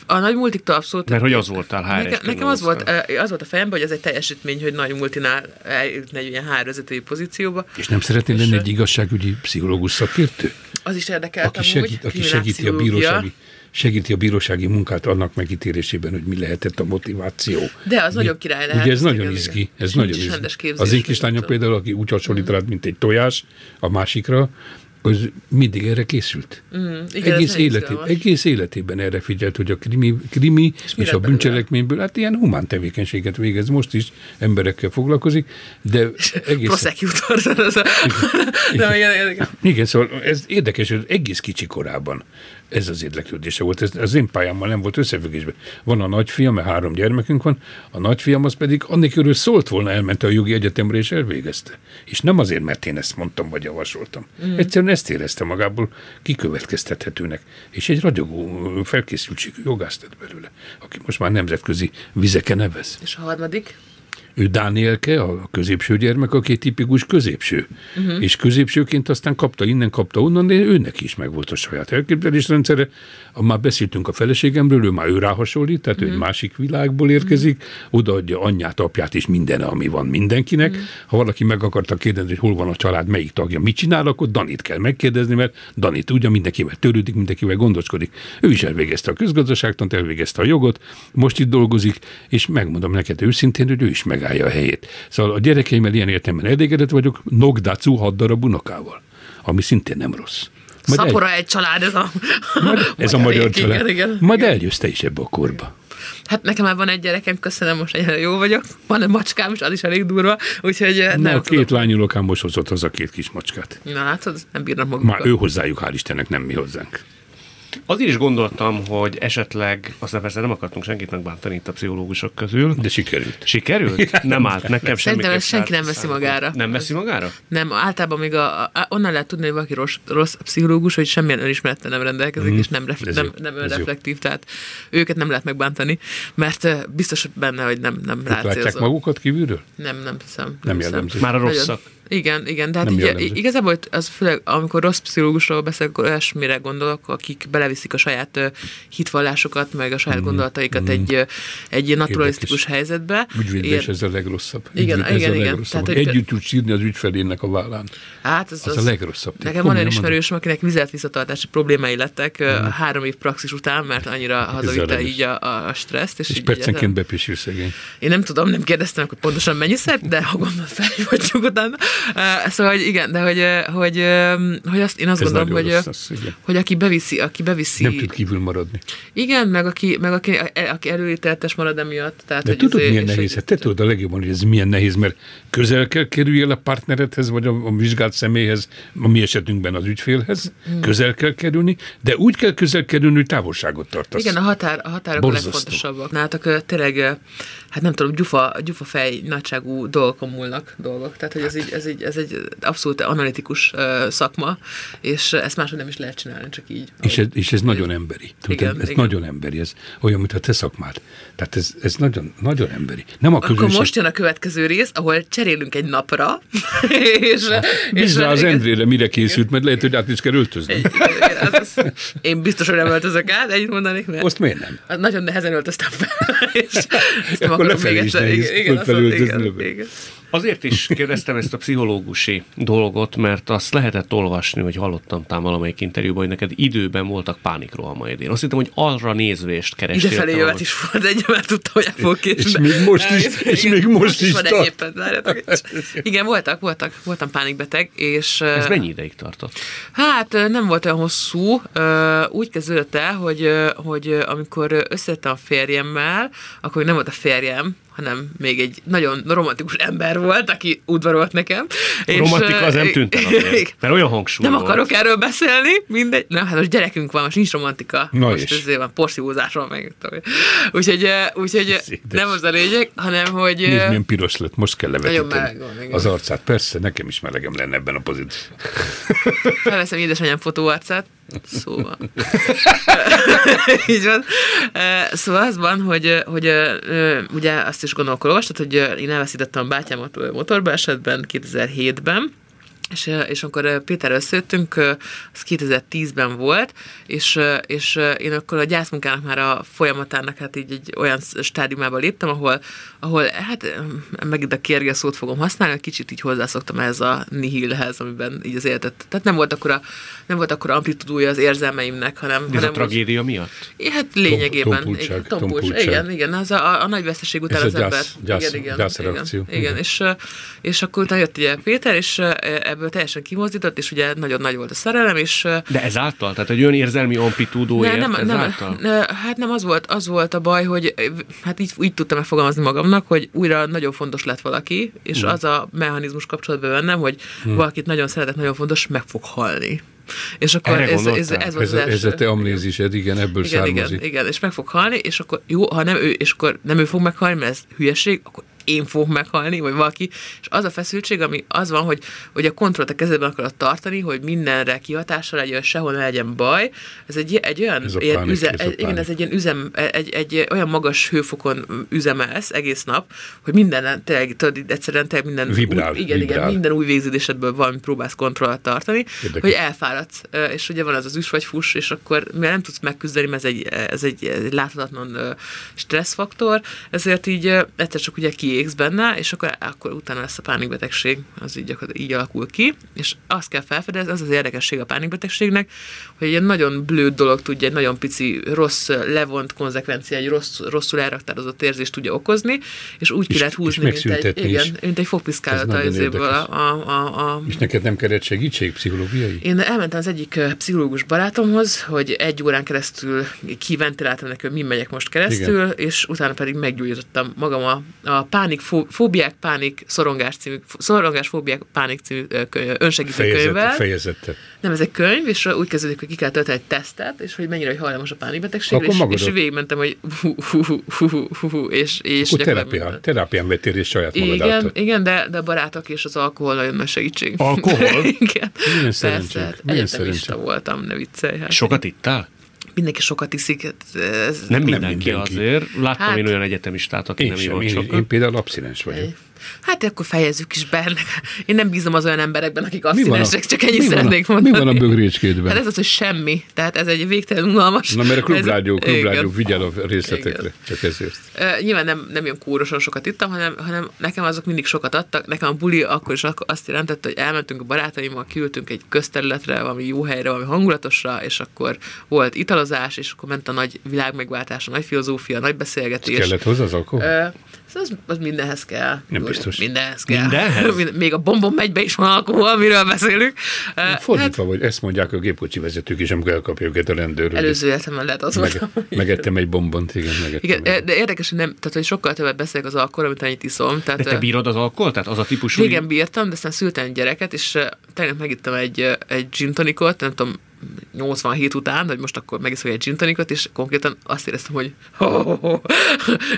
A nagy multiktól abszolút. Mert hogy az voltál HR-es Nekem, nekem az, volt, eh, az volt a fejemben, hogy ez egy teljesítmény, hogy nagy multinál eljutni egy ilyen HR vezetői pozícióba. És nem szeretnél lenni ö, egy igazságügyi pszichológus szakértő? Az is érdekelt Aki, segít, aki segíti, a bírósági, segíti a bírósági munkát annak megítélésében, hogy mi lehetett a motiváció. De az Mi- nagyobb király lehet. Ugye ez nagyon Igen, izgi. Ez nagyon izgi. Az én kislányom például, aki úgy hasonlít rád, mint egy tojás a másikra, az mindig erre készült. Mm, igen, egész, nagyon életé, izgalmas. egész életében erre figyelt, hogy a krimi, krimi és, és a bűncselekményből, hát ilyen humán tevékenységet végez, most is emberekkel foglalkozik, de egész... Prosecutor. ez a- igen, igen. Igen, szóval ez érdekes, hogy egész kicsi korában ez az érdeklődése volt. Ez az én pályámmal nem volt összefüggésben. Van a nagyfiam, mert három gyermekünk van, a nagyfiam az pedig annélkül szólt volna, elment a jogi egyetemre és elvégezte. És nem azért, mert én ezt mondtam vagy javasoltam. Mm. Egyszerűen ezt érezte magából kikövetkeztethetőnek. És egy ragyogó felkészültségű jogász tett belőle, aki most már nemzetközi vizeken nevez. És a harmadik? Ő Dánielke, a középső gyermek, aki tipikus középső. Uh-huh. És középsőként aztán kapta innen, kapta onnan, de őnek is megvolt a saját elképzelésrendszere. Már beszéltünk a feleségemről, ő már ő rá hasonlít, tehát uh-huh. ő egy másik világból érkezik, uh-huh. odaadja anyját, apját és minden, ami van mindenkinek. Uh-huh. Ha valaki meg akarta kérdezni, hogy hol van a család, melyik tagja, mit csinál, akkor Danit kell megkérdezni, mert Danit tudja, mindenkivel törődik, mindenkivel gondoskodik. Ő is elvégezte a közgazdaságtant, elvégezte a jogot, most itt dolgozik, és megmondom neked őszintén, hogy ő is megállja a helyét. Szóval a gyerekeimmel ilyen értelemben elégedett vagyok, Nogdacu hat darab unokával, ami szintén nem rossz. Majd el- Szapora egy család, ez a, ez a magyar család. Igen, Majd igen. eljössz te is ebbe a korba. Hát nekem már van egy gyerekem, köszönöm, most egyre jó vagyok. Van egy macskám, és az is elég durva, úgyhogy eh, Na, nem a tudom. két lányulokám most hozott haza két kis macskát. Na látod, nem bírnak magukkal. Már ő hozzájuk, hál' Istennek, nem mi hozzánk. Azért is gondoltam, hogy esetleg, aztán persze nem akartunk senkit megbántani itt a pszichológusok közül. De sikerült. Sikerült? Nem állt nekem semmi. Szerintem ezt senki nem veszi magára. Nem veszi magára? Nem, általában még a, a, onnan lehet tudni, hogy valaki rossz, rossz pszichológus, hogy semmilyen önismerettel nem rendelkezik, mm, és nem, ref, nem, jó, nem önreflektív, tehát őket nem lehet megbántani, mert biztos benne, hogy nem, nem látják magukat kívülről? Nem, nem hiszem. Nem hiszem. jellemző. Már a Nagyon- rosszak. Igen, igen, de hát így, igazából az főleg, amikor rossz pszichológusról beszélek, akkor olyasmire gondolok, akik beleviszik a saját ö, hitvallásokat, meg a saját Mhm. gondolataikat egy, ö, egy ilyen naturalisztikus Érdekes. helyzetbe. Is ez a legrosszabb. Igen, Ügyvéd, ez igen, a igen. legrosszabb. Tehát, Együtt tud sírni az ügyfelének a vállán. Hát, az, Az a legrosszabb. Nekem van Komolyan olyan mondom. ismerősöm, akinek vizet visszatartási problémái lettek mm. három év praxis után, mert annyira hazavitte Kezelem is. így a, a stresszt. És, És így percenként egyáltalán- bepisír szegény. Én nem tudom, nem kérdeztem, hogy pontosan mennyiszer, de ha gondolod, felhívhatjuk utána. Szóval, hogy igen, de hogy, hogy, hogy azt, én azt Ez gondolom, hogy, rossz, igen. hogy aki beviszi, aki beviszi... Nem tud kívül maradni. Igen, meg aki, meg aki, aki előítéletes marad emiatt. Tehát, De hogy tudod, izé- milyen nehéz? hogy- Hát te tudod a legjobban, hogy ez milyen nehéz, mert közel kell kerüljél a partneredhez, vagy a, a vizsgált személyhez, a mi esetünkben az ügyfélhez, Hmm. közel kell kerülni, de úgy kell közel kerülni, hogy távolságot tartasz. Igen, a, határ, a határok Borzasztó. a legfontosabbak. Nálatok ö, tényleg, hát nem tudom, gyufa, gyufa fej nagyságú dolgokon múlnak dolgok. Tehát, hogy ez, így, ez, így, ez egy abszolút analitikus uh, szakma, és ezt máshogy nem is lehet csinálni, csak így. És ez, és ez nagyon emberi. Tudod, Igen, ez igen. nagyon emberi, ez olyan, mint a te szakmád. Tehát ez, ez nagyon, nagyon emberi. Nem a Akkor közönség. most jön a következő rész, ahol cserélünk egy napra, és, Bízd rá az igen. Endrére, mire készült, mert lehet, hogy át is kell öltözni. Igen, igen, az, az, én biztos, hogy nem öltözök át, ennyit mondanék, mert Azt miért nem? az nagyon nehezen öltöztem fel, és ezt nem Akkor akarom lefelé még is egyszer. Igen, igen, igen, lövet. igen. Azért is kérdeztem ezt a pszichológusi dolgot, mert azt lehetett olvasni, hogy hallottam tám valamelyik interjúban, hogy neked időben voltak pánikrohamaid. Én azt hittem, hogy arra nézvést kerestél. Idefelé jövet is volt egy, mert tudtam, hogy el fogok késni. És még most is- és még most is van tart. egyébként. Igen, voltak, voltak, voltam pánikbeteg, és... Ez mennyi ideig tartott? Hát nem volt olyan hosszú. Úgy kezdődött el, hogy, hogy amikor ö, összejöttem a férjemmel, akkor nem volt a férjem, hanem még egy nagyon romantikus ember volt, aki udvarolt nekem. Romantika az nem tűnt el azért, mert olyan hangsúly Nem volt. akarok erről beszélni, mindegy. Nem, hát most gyerekünk van, most nincs romantika. Na most és? ezért van porszívózás van meg. Úgyhogy, úgyhogy nem az a lényeg, hanem hogy... Nézd, milyen piros lett, most kell levetíteni az arcát. Persze, nekem is melegem lenne ebben a pozícióban. Felveszem édesanyám fotóarcát, szóval. Így van. Szóval az van, hogy, hogy ugye azt is gondolom, akkor olvastad, hogy én elveszítettem a bátyámat motorbeesetben 2007-ben, és, és amikor eh, Péter összejöttünk, az 2010-ben volt, és, és én akkor a gyászmunkának már a folyamatának hát így egy olyan stádiumába léptem, ahol, ahol hát megint a kérge szót fogom használni, hogy kicsit így hozzászoktam ehhez a nihilhez, amiben így az életet. Tehát nem volt akkora, nem volt akkora amplitudója az érzelmeimnek, hanem, Ez a hanem úgy- tragédia miatt? Hát lényegében. tompultság, igen, tompultság. igen, igen, az a, a, a nagy veszteség után Ez a az gyász- ember. gyász- igen, igen, gyászreakció. Igen, igen. Igen. És, és akkor utána jött ugye Péter, és ö, ebből teljesen kimozdított, és ugye nagyon nagy volt a szerelem, és De ezáltal? Tehát egy olyan érzelmi amplitúdó ne, ért nem, nem, ezáltal? ne, hát nem az volt, az volt a baj, hogy hát így, így tudtam megfogalmazni magamnak, hogy újra nagyon fontos lett valaki, és az a mechanizmus kapcsolatban bennem, hogy valakit nagyon szeretek, nagyon fontos, meg fog halni. És akkor Erre ez, ez, ez, volt Ez az a, ez első. a te amnézised, igen, ebből Igen, származik. igen, igen, és meg fog halni, és akkor jó, ha nem ő, és akkor nem ő fog meghalni, mert ez hülyeség, akkor én fogok meghalni, vagy valaki, és az a feszültség, ami az van, hogy, hogy a kontrollt a kezedben akarod tartani, hogy mindenre kihatással legyen, sehol ne legyen baj, ez egy, egy olyan, Ez ilyen pánik, üze, ez egy, igen, ez egy ilyen üzem, egy, egy olyan magas hőfokon üzemelsz egész nap, hogy minden, tényleg, tudod, egyszerűen tényleg minden, Vibrál, új, igen, vibrál. igen, minden új végződésedből valami próbálsz kontrollt tartani, Érdekes. hogy elfáradsz, és ugye van az az üs vagy fuss, és akkor mivel nem tudsz megküzdeni, mert ez egy, ez egy, ez egy láthatatlan stresszfaktor, ezért így egyszer csak ugye kiégsz benne, és akkor, akkor utána lesz a pánikbetegség, az így, így alakul ki, és azt kell felfedezni, az az érdekesség a pánikbetegségnek, hogy egy nagyon blőd dolog tudja, egy nagyon pici, rossz, levont konzekvencia, egy rossz, rosszul elraktározott érzést tudja okozni, és úgy ki És- lehet és húzni, mint egy, igen, mint egy fogpiszkálat Ez nagyon az évből a, a, a, a, És neked nem kellett segítség pszichológiai? én elmentem az egyik pszichológus barátomhoz, hogy egy órán keresztül kiventiláltam neki, hogy mi megyek most keresztül, Igen. és utána pedig meggyógyítottam magam a, a pánik, fó, fóbiák, pánik, szorongás című, szorongás, fóbiák, pánik című ö, kö- önsegítő Fejezet, könyvvel. Nem, ez egy könyv, és úgy kezdődik, hogy ki kell tölteni egy tesztet, és hogy mennyire hogy hajlamos a pánikbetegségre, és, magadot. és végigmentem, hogy hú, hú, hú, hú, hú, hú, hú, és, és Akkor gyakorlatilag terápián, terápián vettél és saját magad igen, által. igen, de, de a barátok és az alkohol nagyon nagy segítség. Alkohol? igen. Milyen szerencsénk, hát milyen szerencsénk. voltam, ne viccelj. Hát Sokat ittál? Mindenki sokat iszik. hát Ez, Nem mindenki, mindenki. azért. Láttam Hát- én olyan egyetemistát, aki Én nem ivott én, sokat. én például abszinens vagyok. Hát akkor fejezzük is be. Én nem bízom az olyan emberekben, akik Mi van a- abszinensek, csak ennyit van a- szeretnék Mi mondani. van a bögrécskédben? Hát ez az, hogy semmi. Tehát ez egy végtelen unalmas. Na, mert a klubrádió, klubrádió vigyel a részletekre, Igen. csak ezért. Ö, nyilván nem, nem ilyen kórosan sokat ittam, hanem, hanem nekem azok mindig sokat adtak. Nekem a buli akkor is azt jelentette, hogy elmentünk a barátaimmal, kiültünk egy közterületre, valami jó helyre, valami hangulatosra, és akkor volt italozás, és akkor ment a nagy világmegváltás, a nagy filozófia, a nagy beszélgetés. Kellett hozzá az alkohol? Szóval az, az mindenhez kell. Nem biztos. Mindenhez kell. Mindenhez? Minden- Még a bombon megybe is van alkohol, amiről beszélünk. Hát, Fordítva vagy, ezt mondják a gépkocsi vezetők is, amikor elkapja őket a rendőr. hogy előző életemben lehet az Meg, megettem egy bombont, igen, megettem. Igen, egy- de érdekes, hogy nem, tehát hogy sokkal többet beszélek az alkoholról, mint annyit iszom. Tehát, De te bírod az alkoholt? Tehát az a típusú... Régen bírtam, de aztán szültem egy gyereket, és tegnap megittem egy, egy gin tonicot, nem tudom, 87 után, hogy most akkor megiszok egy gin tonicot, és konkrétan azt éreztem, hogy ho, ho, ho,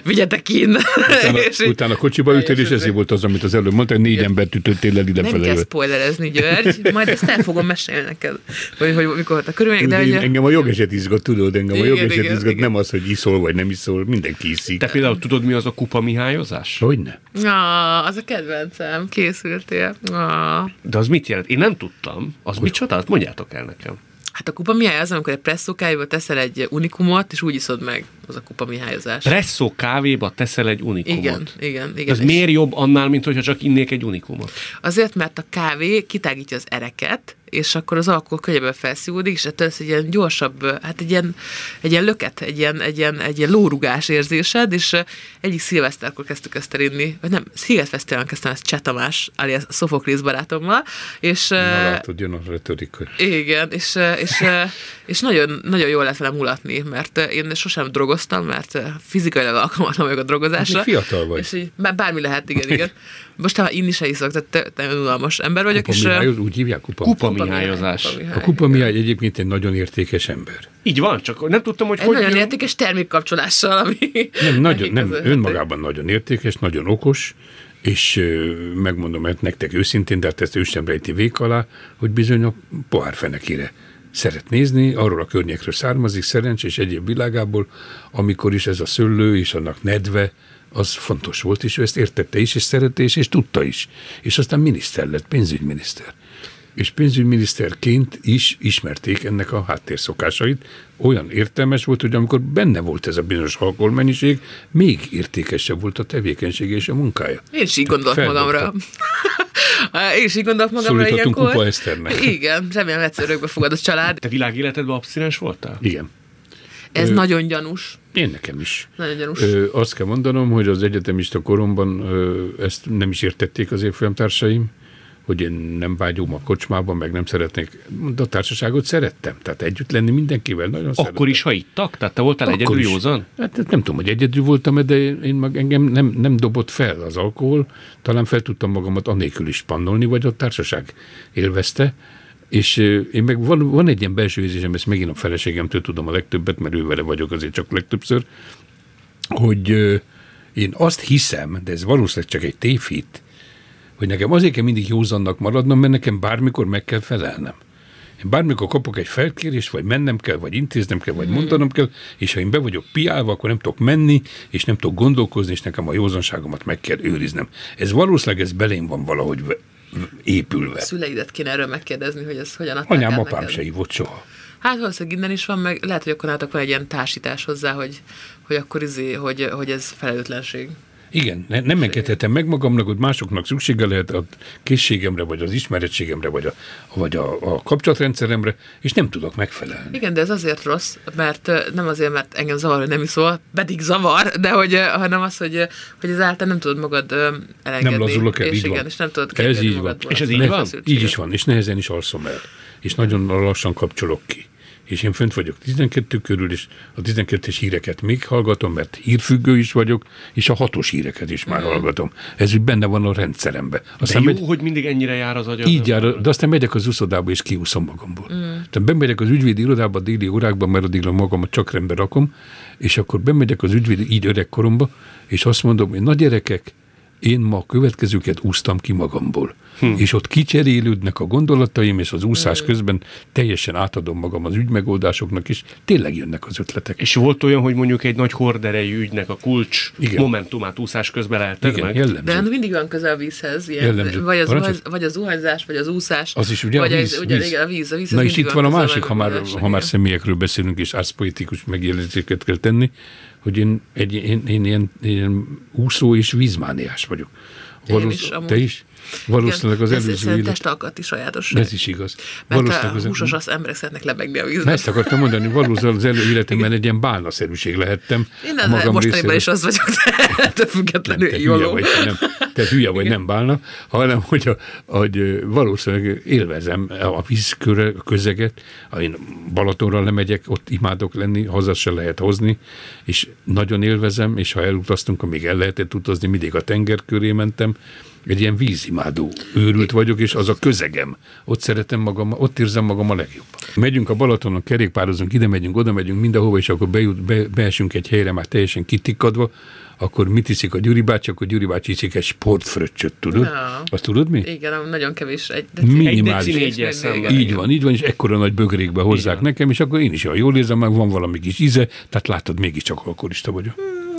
vigyetek in. Utána, És utána kocsiba ültél, és ezért volt az, amit az előbb mondtál, négy Igen. embert ütöttél el nem idefele. kell spoilerezni, György, majd ezt el fogom mesélni neked, hogy, hogy mikor volt a körülmények, de Én, hogy, engem a jogeset izgat, tudod, engem a Igen, jogeset igen, izgat, igen. nem az, hogy iszol vagy nem iszol, mindenki iszik. Te például tudod, mi az a kupa mihályozás? Hogyne? ah, az a kedvencem, készültél. Ah. De az mit jelent? Én nem tudtam. Az micsoda? Azt mondjátok el nekem. Hát a kupa mihály az, amikor egy presszókájból teszel egy unikumot, és úgy iszod meg, az a kupa mihályozás. Presszó kávéba teszel egy unikumot. Igen, igen, igen. Ez miért jobb annál, mint hogyha csak innék egy unikumot? Azért, mert a kávé kitágítja az ereket, és akkor az alkohol könnyebben felszívódik, és ettől lesz egy ilyen gyorsabb, hát egy ilyen, egy ilyen löket, egy ilyen, egy ilyen, egy ilyen lórugás érzésed, és egyik szilveszterkor kezdtük ezt el inni, vagy nem, szilveszteren kezdtem ezt Cseh Tamás, alias Szofoklész barátommal, és Na látod, jön a retorika. igen, és, és, és nagyon, nagyon jól lehet vele mulatni, mert én sosem drogoztam, mert fizikailag alkalmatlan vagyok a drogozásra. Még fiatal vagy. És így, bár- bármi lehet, igen, igen. Most ha inni se iszok, tehát te- te- unalmas ember vagyok, Kupa és... eh, Mihály, úgy hívják kupa. Kupa Kupa mihályozás. Mihály, A kupa Mihály egyébként egy nagyon értékes ember. Így van, csak nem tudtam, hogy Egy hogy... nagyon értékes termékkapcsolással, ami... Nem, nagyon, nem, közölhető. önmagában nagyon értékes, nagyon okos, és megmondom hát nektek őszintén, de hát ezt ő sem rejti vék alá, hogy bizony a pohárfenekére szeret nézni, arról a környékről származik, szerencs és egyéb világából, amikor is ez a szőlő és annak nedve, az fontos volt, és ő ezt értette is, és szerette is, és tudta is. És aztán miniszter lett, pénzügyminiszter. És pénzügyminiszterként is ismerték ennek a háttérszokásait. Olyan értelmes volt, hogy amikor benne volt ez a bizonyos alkoholmennyiség, még értékesebb volt a tevékenység és a munkája. Én is így gondolok magamra. Én is így gondolok magamra ilyenkor. Kupa Eszternek. Igen, remélem egyszer örökbe fogad a család. Te világéletedben abszinens voltál? Igen. Ez Ö, nagyon gyanús. Én nekem is. Nagyon gyanús. Ö, azt kell mondanom, hogy az egyetemista koromban ö, ezt nem is értették az évfolyamtársaim, hogy én nem vágyom a kocsmában, meg nem szeretnék, de a társaságot szerettem. Tehát együtt lenni mindenkivel nagyon szerettem. Akkor is, ha ittak? Tehát te voltál Akkor egyedül is. józan? Hát nem tudom, hogy egyedül voltam, de én, én meg engem nem, nem dobott fel az alkohol. Talán fel tudtam magamat anélkül is pannolni, vagy a társaság élvezte. És én meg van, van egy ilyen belső érzésem, ezt megint a feleségemtől tudom a legtöbbet, mert ő vele vagyok azért csak legtöbbször, hogy én azt hiszem, de ez valószínűleg csak egy tévhit, hogy nekem azért kell mindig józannak maradnom, mert nekem bármikor meg kell felelnem. Én bármikor kapok egy felkérést, vagy mennem kell, vagy intéznem kell, vagy mondanom kell, és ha én be vagyok piálva, akkor nem tudok menni, és nem tudok gondolkozni, és nekem a józanságomat meg kell őriznem. Ez valószínűleg ez belém van valahogy épülve. Szüleidet kéne erről megkérdezni, hogy ez hogyan adták Anyám, apám neked. se ívott soha. Hát valószínűleg innen is van, meg lehet, hogy akkor nálatok van egy ilyen társítás hozzá, hogy, hogy akkor izé, hogy, hogy ez felelőtlenség. Igen, ne, nem engedhetem meg magamnak, hogy másoknak szüksége lehet a készségemre, vagy az ismerettségemre, vagy a, vagy a, a kapcsolatrendszeremre, és nem tudok megfelelni. Igen, de ez azért rossz, mert nem azért, mert engem zavar, hogy nem iszol, pedig zavar, de hogy, hanem az, hogy, hogy ezáltal nem tudod magad elengedni. Nem lazulok el, és így igen, van. és nem tudod Ez így van. És ez így van? Így is van, és nehezen is alszom el. És nagyon lassan kapcsolok ki. És én fönt vagyok 12 körül, és a 12-es híreket még hallgatom, mert hírfüggő is vagyok, és a hatos híreket is már hallgatom. Ez úgy benne van a rendszerembe. De Aztán jó, megy, hogy mindig ennyire jár az agyad. így jár, de aztán megyek az uszodába, és kiúszom magamból. Mm. Tehát bemegyek az ügyvédi irodába a déli órákban, mert addigra magamat csak rendbe rakom, és akkor bemegyek az ügyvédi, így öregkoromba, és azt mondom, hogy na gyerekek, én ma a következőket úsztam ki magamból. Hm. És ott kicserélődnek a gondolataim, és az úszás közben teljesen átadom magam az ügymegoldásoknak, és tényleg jönnek az ötletek. És volt olyan, hogy mondjuk egy nagy horderejű ügynek a kulcs Igen. momentumát úszás közben elted Igen, meg? jellemző. De mindig van közel a vízhez, ilyen, Jellemző. vagy, az, vagy, vagy az zuhanyzás, vagy az úszás. Az is ugye vagy a víz, Az, ugye, víz. igen, a víz, a víz Na és itt van a másik, ha már, ha már személyekről beszélünk, és árszpolitikus megjegyzéseket kell tenni, hogy én, egy, én, én ilyen, ilyen úszó és vízmániás vagyok. Én is, amúgy. te is? Valószínűleg az Igen, ez- előző ez élet. testalkat is sajátos. Ez is igaz. Mert Valószínűleg a az, húsos az emberek szeretnek lebegni a vízben. Ezt akartam mondani, valószínűleg az előéletemben egy ilyen bálnaszerűség lehettem. Én az magam mostaniban részéről. is az vagyok, de ettől Nem, függetlenül te jól. hülye vagy, te nem. tehát hülye vagy nem bálna, hanem hogy, a, hogy valószínűleg élvezem a vízköre, a közeget, én Balatonra lemegyek, ott imádok lenni, haza se lehet hozni, és nagyon élvezem, és ha elutaztunk, amíg el lehetett utazni, mindig a tenger köré mentem, egy ilyen vízimádó őrült vagyok, és az a közegem. Ott szeretem magam, ott érzem magam a legjobban. Megyünk a Balatonon, kerékpározunk, ide megyünk, oda megyünk, mindenhova, és akkor bejut, be, beesünk egy helyre már teljesen kitikkadva, akkor mit iszik a Gyuri bácsi, akkor Gyuri bácsi iszik egy sportfröccsöt, tudod? Ja. Azt tudod mi? Igen, nagyon kevés. Egy, Minimális. Egy. Így van, így van, és ekkora nagy bögrékbe hozzák nekem, és akkor én is olyan jól érzem, meg van valami kis íze, tehát látod, mégiscsak alkoholista vagyok.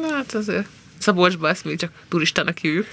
Hát azért Szabolcsba ezt még csak turistának hívjuk.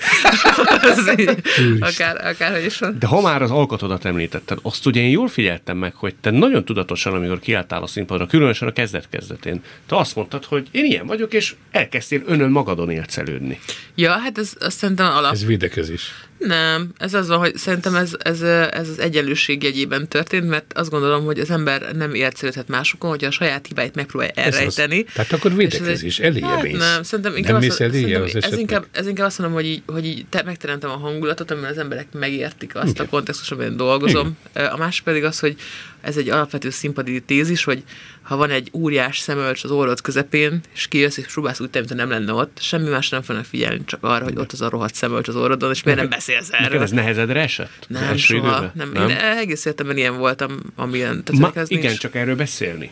Így, akár, akárhogy is van. De ha már az alkatodat említetted, azt ugye én jól figyeltem meg, hogy te nagyon tudatosan, amikor kiálltál a színpadra, különösen a kezdet-kezdetén, te azt mondtad, hogy én ilyen vagyok, és elkezdtél önön magadon élcelődni. Ja, hát ez azt szerintem alap. Ez védekezés. Nem, ez az van, hogy szerintem ez, ez, ez az egyenlőség jegyében történt, mert azt gondolom, hogy az ember nem élcelődhet másokon, hogyha a saját hibáit megpróbálja Ez az. elrejteni. Tehát akkor És védekezés, eléje hát mész. Nem, szerintem inkább, Nem azt, szerintem az ez, inkább, ez inkább azt mondom, hogy így, hogy így te, megteremtem a hangulatot, amiben az emberek megértik azt Igen. a kontextus, amiben dolgozom. A másik pedig az, hogy ez egy alapvető színpadi tézis, hogy ha van egy óriás szemölcs az orrod közepén, és kijössz, és próbálsz úgy tenni, nem lenne ott, semmi más nem fognak figyelni, csak arra, hogy ott az a rohadt szemölcs az orrodon, és miért nem beszélsz Neked erről. ez nehezedre esett? Nem, soha. időben? Nem, nem? Én egész életemben ilyen voltam, amilyen. Tehát Ma, igen, nincs, csak erről beszélni.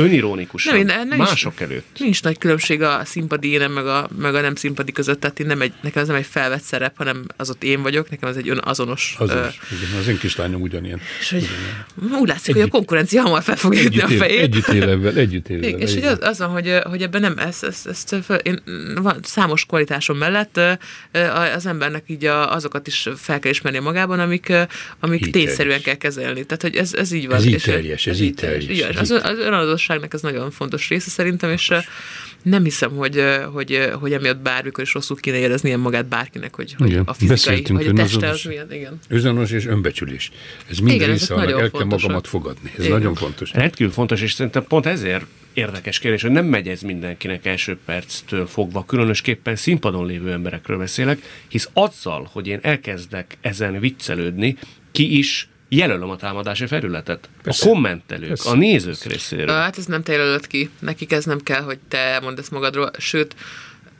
Önironikusan. Nem, nem is- mások előtt. nincs nagy különbség a színpadi énem, meg a, meg a nem színpadi között, tehát én nem egy, nekem ez nem egy felvett szerep, hanem az ott én vagyok, nekem ez egy önazonos. Az ö, is. Igen, az én kislányom ugyanilyen. és hogy úgy látszik, hogy a Együtt- konkurencia hamar fel fog ütni a Együtt, fejét. együtt él ebben, együtt él Igen, vele, és hogy az, az van, hogy, hogy ebben nem, ez, ez, ezt föl, én, van, számos kvalitásom mellett az embernek így a, azokat is fel kell ismerni magában, amik, amik tényszerűen kell kezelni. Tehát, hogy ez, ez így van. Ez így teljes, ez így teljes, az, így az önállóságnak ez nagyon fontos része szerintem, és nem hiszem, hogy, hogy, hogy emiatt bármikor is rosszul kéne éreznie magát bárkinek, hogy, hogy Igen, a fizikai, beszéltünk hogy a teste az milyen. Igen. Önazonos és önbecsülés. Ez mind Igen, része annak, el kell magamat fogadni. Ez Igen. nagyon fontos. Rendkívül fontos, és szerintem pont ezért érdekes kérdés, hogy nem megy ez mindenkinek első perctől fogva, különösképpen színpadon lévő emberekről beszélek, hisz azzal, hogy én elkezdek ezen viccelődni, ki is jelölöm a támadási felületet. Persze. A kommentelők, Persze. a nézők részéről. Hát ez nem te jelölöd ki. Nekik ez nem kell, hogy te mondd ezt magadról. Sőt,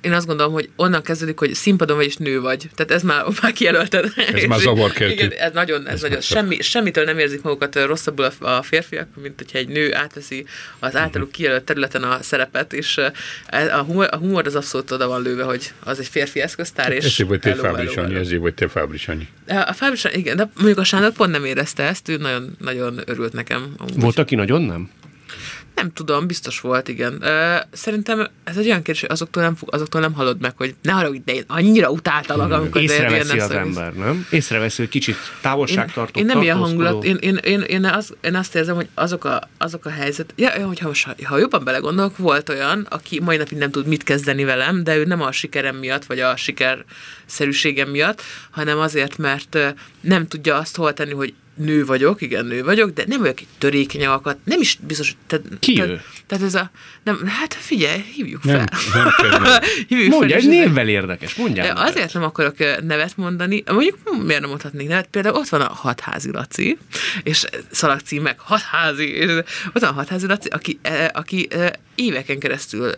én azt gondolom, hogy onnan kezdődik, hogy színpadon vagy és nő vagy. Tehát ez már, már kijelölted. Ez már zavarkeltő. Igen, ez nagyon, ez, Ez nagyon semmi, semmitől nem érzik magukat rosszabbul a, a férfiak, mint hogyha egy nő átveszi az általuk kijelölt területen a szerepet, és ö, e- a humor, a humor az abszolút oda van lőve, hogy az egy férfi eszköztár, és Ezért vagy te Fábris Annyi, ezért vagy te Fábris Annyi. A Fábris, igen, de mondjuk a Sándor pont nem érezte ezt, ő nagyon, nagyon örült nekem. amúgy. Volt, aki nagyon nem? Nem tudom, biztos volt, igen. Szerintem ez egy olyan kérdés, hogy azoktól nem, fog, azoktól nem hallod meg, hogy ne haragudj, de én annyira utáltalak, amikor te Észreveszi az szagolsz. ember, nem? Észreveszi, hogy kicsit Én, távolságtartó, én nem ilyen hangulat, én, én, én, én, az, én azt érzem, hogy azok a, azok a helyzet, ja, hogyha most, ha jobban belegondolok, volt olyan, aki mai napig nem tud mit kezdeni velem, de ő nem a sikerem miatt, vagy a sikerszerűségem miatt, hanem azért, mert nem tudja azt hol tenni, hogy nő vagyok, igen, nő vagyok, de nem vagyok egy törékeny alkat, nem is biztos, tehát, Ki tehát, ő? tehát ez a, nem, hát figyelj, hívjuk fel. nem kell. nem. hívjuk Mondja, fel, egy névvel érdekes, mondjál. nevet. Azért nem akarok nevet mondani, mondjuk hm, miért nem mondhatnék nevet, például ott van a hatházi Laci, és szalagcím meg hatházi, és ott van a hatházi Laci, aki, aki éveken keresztül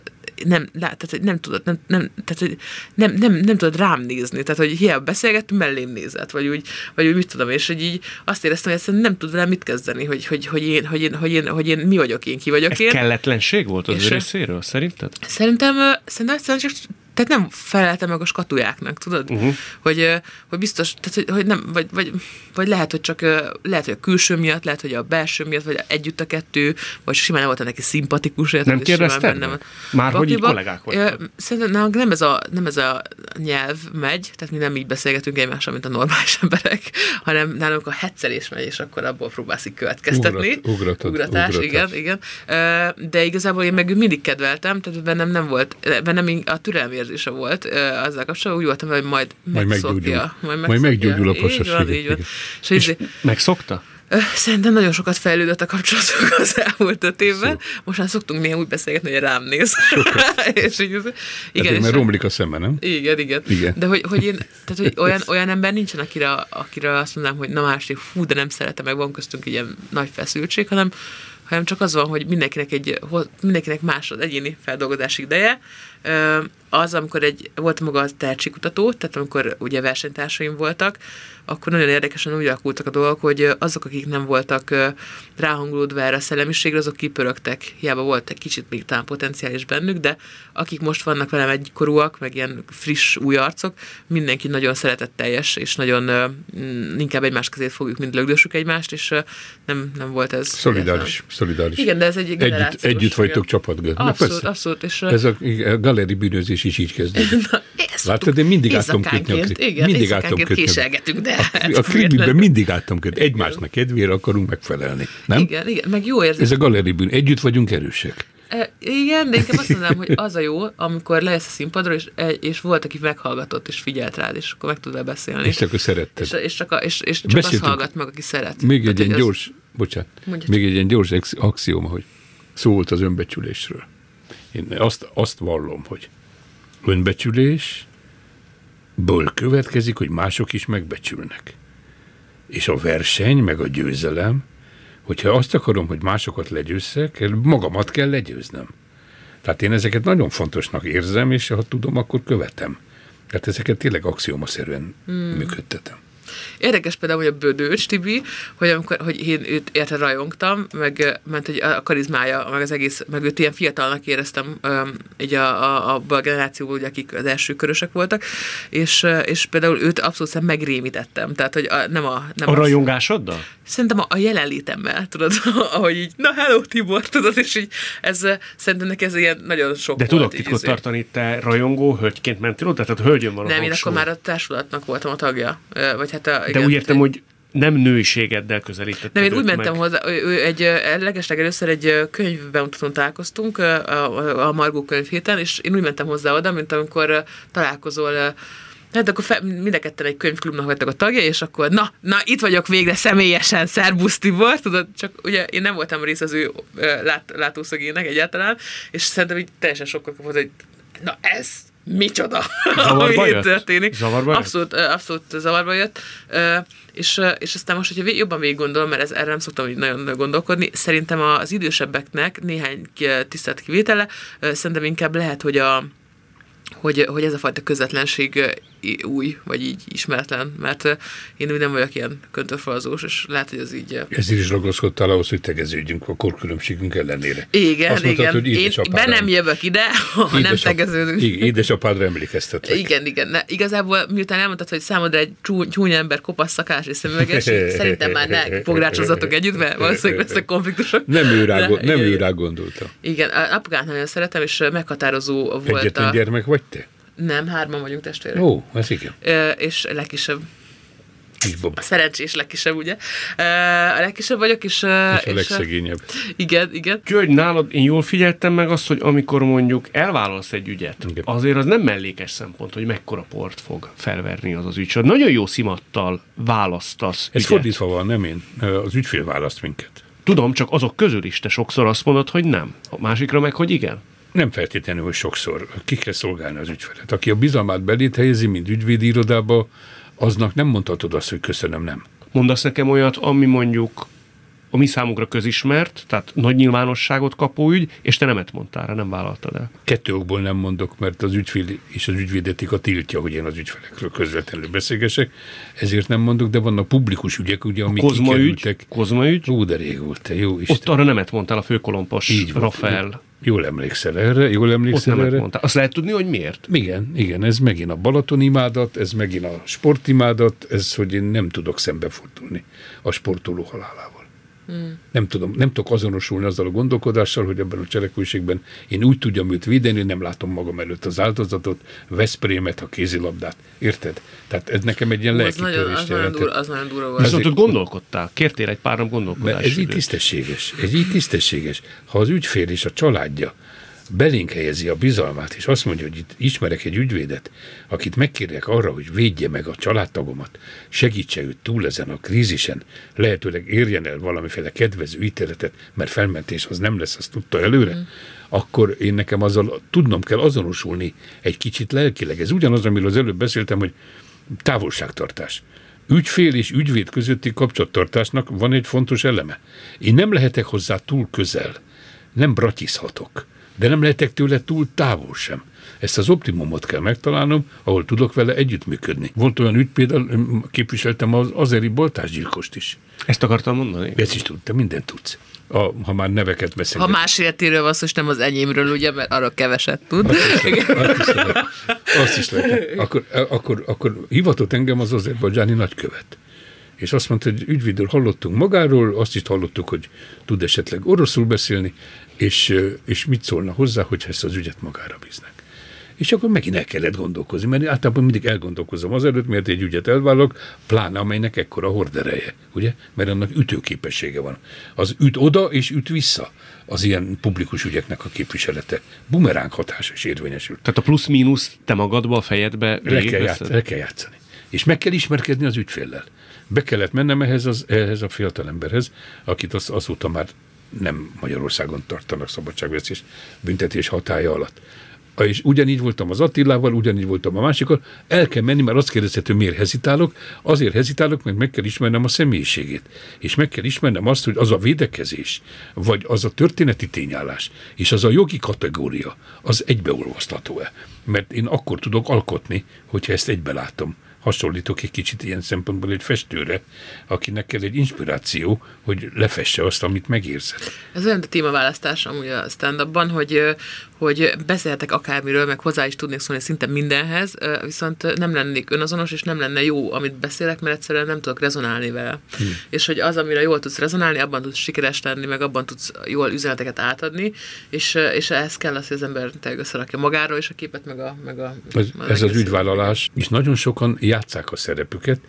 nem, lát, tehát, hogy nem tudod, nem, nem, tehát, hogy nem, nem, nem tudod rám nézni, tehát, hogy hiába beszélgettünk, mellém nézett, vagy úgy, vagy úgy mit tudom, és hogy így azt éreztem, hogy egyszerűen nem tud velem mit kezdeni, hogy, hogy, hogy, én, hogy, én, hogy, én, hogy én mi vagyok én, ki vagyok Ez én. kelletlenség volt az És- ő részéről, szerinted? Szerintem, szerintem egyszerűen csak tehát nem feleltem meg a skatujáknak, tudod? Uh-huh. Hogy, hogy biztos, tehát, hogy, hogy nem, vagy, vagy, vagy lehet, hogy csak lehet, hogy a külső miatt, lehet, hogy a belső miatt, vagy együtt a kettő, vagy simán nem volt neki szimpatikus. érted, Nem kérdezted benne. Már hogy így kollégák ö, Szerintem nem ez, a, nem ez a nyelv megy, tehát mi nem így beszélgetünk egymással, mint a normális emberek, hanem nálunk a hetszelés megy, és akkor abból próbálsz így következtetni. Ugrat- ugratod, Ugratás, ugratás. igen, igen. De igazából én meg mindig kedveltem, tehát bennem nem volt, bennem a türelmérzése volt azzal kapcsolatban, úgy voltam, hogy majd Majd meggyógyul. Majd, Majd meggyógyul a így van. Igen. És, és Megszokta? Szerintem nagyon sokat fejlődött a kapcsolatok az elmúlt öt évben. Most már szoktunk néha úgy beszélgetni, hogy rám néz. és így, igen, hát, mert romlik a szeme, nem? Igen, igen. igen. De hogy, hogy én, tehát hogy olyan, olyan ember nincsen, akire, akire azt mondanám, hogy na másik, fú, de nem szeretem, meg van köztünk ilyen nagy feszültség, hanem, hanem csak az van, hogy mindenkinek, egy, mindenkinek más az egyéni feldolgozási ideje, az, amikor egy, volt maga a tehetségkutató, tehát amikor ugye versenytársaim voltak, akkor nagyon érdekesen úgy alakultak a dolgok, hogy azok, akik nem voltak ráhangolódva erre a szellemiségre, azok kipörögtek. Hiába volt egy kicsit még talán potenciális bennük, de akik most vannak velem egykorúak, meg ilyen friss új arcok, mindenki nagyon szeretetteljes, és nagyon inkább egymás kezét fogjuk, mint lögdösük egymást, és nem, nem volt ez. Szolidáris, szolidáris. Igen, de ez egy Együtt, együtt vagytok csapatgő. Abszolút, abszolút. És, ez a, a galeri bűnözés is így kezdődik. Látod, én mindig álltam kötni a Igen, mindig álltam kötni. de a, a klipben mindig álltam kötni. Egymásnak kedvére akarunk megfelelni. Nem? Igen, igen, meg jó érzés. Ez a galeri bűn. Együtt vagyunk erősek. E, igen, de inkább azt mondanám, hogy az a jó, amikor lejössz a színpadra, és, és volt, aki meghallgatott, és figyelt rád, és akkor meg tudod beszélni. És csak szeretted. És, és csak, a, és, és csak azt hallgat meg, aki szeret. Még egy ilyen gyors, az... bocsánat, Mondja még egy ilyen gyors axióma, hogy szólt az önbecsülésről. Én azt, azt vallom, hogy önbecsülés, ből következik, hogy mások is megbecsülnek. És a verseny, meg a győzelem, hogyha azt akarom, hogy másokat legyőzzek, magamat kell legyőznem. Tehát én ezeket nagyon fontosnak érzem, és ha tudom, akkor követem. Tehát ezeket tényleg axiomaszerűen hmm. működtetem. Érdekes például, hogy a Bödőcs Tibi, hogy amikor hogy én őt érte rajongtam, meg ment hogy a karizmája, meg az egész, meg őt ilyen fiatalnak éreztem így a, a, a, a generációból, ugye, akik az első körösek voltak, és, és például őt abszolút megrémítettem. Tehát, hogy a, nem a... Nem a rajongásoddal? Szerintem a, a jelenlétemmel, tudod, ahogy így, na hello Tibor, tudod, és így ez, szerintem neki ez ilyen nagyon sok De tudok titkot izé. tartani, te rajongó hölgyként mentél oda? Tehát a hölgyön van Nem, én akkor már a társulatnak voltam a tagja. Vagy hát a, igen, De úgy értem, hogy nem nőiségeddel közelített. Nem, én úgy mentem meg. hozzá, ő egy, legesleg először egy könyvbemutatón találkoztunk a, a Margó könyv héten, és én úgy mentem hozzá oda, mint amikor találkozol Hát akkor fe, mind a ketten egy könyvklubnak vagytok a tagja, és akkor na, na, itt vagyok végre személyesen, szerbusz Tibor, tudod, csak ugye én nem voltam rész az ő lát, látószögének egyáltalán, és szerintem így teljesen sokkal kapott, hogy na ez, micsoda, zavarba ami jött? történik. Zavarba jött? Abszolút, abszolút zavarba jött. És, és aztán most, hogyha jobban végig gondolom, mert ez, erre nem szoktam így nagyon gondolkodni, szerintem az idősebbeknek néhány tisztelt kivétele, szerintem inkább lehet, hogy a, hogy, hogy ez a fajta közvetlenség új, vagy így ismeretlen, mert én úgy nem vagyok ilyen köntörfalazós, és lehet, hogy ez így... Ezért is ragaszkodtál ahhoz, hogy tegeződjünk a korkülönbségünk ellenére. Igen, Azt igen. Mondtad, hogy én be nem jövök ide, ha nem tegeződünk. Igen, édesapádra emlékeztetek. Igen, igen. Ne, igazából miután elmondtad, hogy számodra egy csúnya ember kopasz szakás és szemüveges, szerintem már ne pográcsozatok együtt, mert valószínűleg lesznek konfliktusok. Nem ő rá, De, nem ő rá gondolta. Igen, apukát nagyon szeretem, és meghatározó volt Egyetlen a... gyermek vagy te? Nem, hárman vagyunk testvérek. Ó, ez igen. Ö, és legkisebb. A szerencsés legkisebb, ugye? A legkisebb vagyok, és... És a és legszegényebb. Igen, igen. György, nálad én jól figyeltem meg azt, hogy amikor mondjuk elvállalsz egy ügyet, igen. azért az nem mellékes szempont, hogy mekkora port fog felverni az az ügy. Nagyon jó szimattal választasz Ez ügyet. fordítva van, nem én. Az ügyfél választ minket. Tudom, csak azok közül is te sokszor azt mondod, hogy nem. A másikra meg, hogy igen. Nem feltétlenül, hogy sokszor. Ki kell szolgálni az ügyfelet. Aki a bizalmát belét helyezi, mint ügyvédi irodába, aznak nem mondhatod azt, hogy köszönöm, nem. Mondasz nekem olyat, ami mondjuk a mi számunkra közismert, tehát nagy nyilvánosságot kapó ügy, és te nemet mondtál rá, nem vállaltad el. Kettő okból nem mondok, mert az ügyfél és az ügyvédetika tiltja, hogy én az ügyfelekről közvetlenül beszélgesek, ezért nem mondok, de vannak publikus ügyek, ugye, amik Kozma kikerültek. Ügy, Kozma ügy. Ó, de régult, jó Isten. Ott arra nemet mondtál a főkolompos Így Rafael. Jól emlékszel erre, jól emlékszel Ott erre. Mondtál. Azt lehet tudni, hogy miért? Igen, igen, ez megint a Balaton imádat, ez megint a sportimádat, ez, hogy én nem tudok szembefordulni a sportoló halálával. Hmm. Nem tudom, nem tudok azonosulni azzal a gondolkodással, hogy ebben a cselekvőségben én úgy tudjam őt védeni, nem látom magam előtt az áldozatot, Veszprémet, a kézilabdát. Érted? Tehát ez nekem egy ilyen lelki nagyon durva, az nagyon durva volt. Viszont ott gondolkodtál, kértél egy pár nap gondolkodás. Ez így tisztességes. Ez így tisztességes. Ha az ügyfél és a családja belénk helyezi a bizalmát, és azt mondja, hogy itt ismerek egy ügyvédet, akit megkérjek arra, hogy védje meg a családtagomat, segítse őt túl ezen a krízisen, lehetőleg érjen el valamiféle kedvező ítéletet, mert felmentés az nem lesz, azt tudta előre, mm. akkor én nekem azzal tudnom kell azonosulni egy kicsit lelkileg. Ez ugyanaz, amiről az előbb beszéltem, hogy távolságtartás ügyfél és ügyvéd közötti kapcsolattartásnak van egy fontos eleme. Én nem lehetek hozzá túl közel, nem bratizhatok, de nem lehetek tőle túl távol sem. Ezt az optimumot kell megtalálnom, ahol tudok vele együttműködni. Volt olyan ügy, például képviseltem az azeri boltásgyilkost is. Ezt akartam mondani? Ezt is tudtam, mindent tudsz a, ha már neveket beszélünk. Ha más életéről van szó, és nem az enyémről, ugye, mert arra keveset tud. Azt is, azt is lehet. Azt is lehet. Akkor, akkor, akkor hivatott engem az azerbajdzsáni nagykövet. És azt mondta, hogy ügyvédről hallottunk magáról, azt is hallottuk, hogy tud esetleg oroszul beszélni, és, és mit szólna hozzá, hogy ezt az ügyet magára bíznak. És akkor megint el kellett gondolkozni, mert általában mindig elgondolkozom előtt, miért egy ügyet elvállalok, pláne amelynek ekkora hordereje, ugye? Mert annak ütőképessége van. Az üt oda és üt vissza az ilyen publikus ügyeknek a képviselete. Bumeráng hatás is érvényesül. Tehát a plusz-mínusz te magadba, a fejedbe le kell, játsz, le kell játszani. És meg kell ismerkedni az ügyféllel. Be kellett mennem ehhez, az, ehhez a fiatalemberhez, akit az, azóta már nem Magyarországon tartanak szabadságvesztés büntetés hatája alatt. És ugyanígy voltam az Attilával, ugyanígy voltam a másikkal, el kell menni, mert azt kérdezhető, miért hezitálok, azért hezitálok, mert meg kell ismernem a személyiségét, és meg kell ismernem azt, hogy az a védekezés, vagy az a történeti tényállás, és az a jogi kategória, az egybeolvasztható-e. Mert én akkor tudok alkotni, hogyha ezt egybe látom hasonlítok egy kicsit ilyen szempontból egy festőre, akinek kell egy inspiráció, hogy lefesse azt, amit megérzett. Ez olyan a témaválasztás amúgy a stand-upban, hogy, hogy beszélhetek akármiről, meg hozzá is tudnék szólni szinte mindenhez, viszont nem lennék önazonos, és nem lenne jó, amit beszélek, mert egyszerűen nem tudok rezonálni vele. Hmm. És hogy az, amire jól tudsz rezonálni, abban tudsz sikeres lenni, meg abban tudsz jól üzeneteket átadni, és, és ehhez kell az, hogy az ember összerakja magáról és a képet, meg a... Meg a ez, ez az ügyvállalás, és nagyon sokan játszák a szerepüket,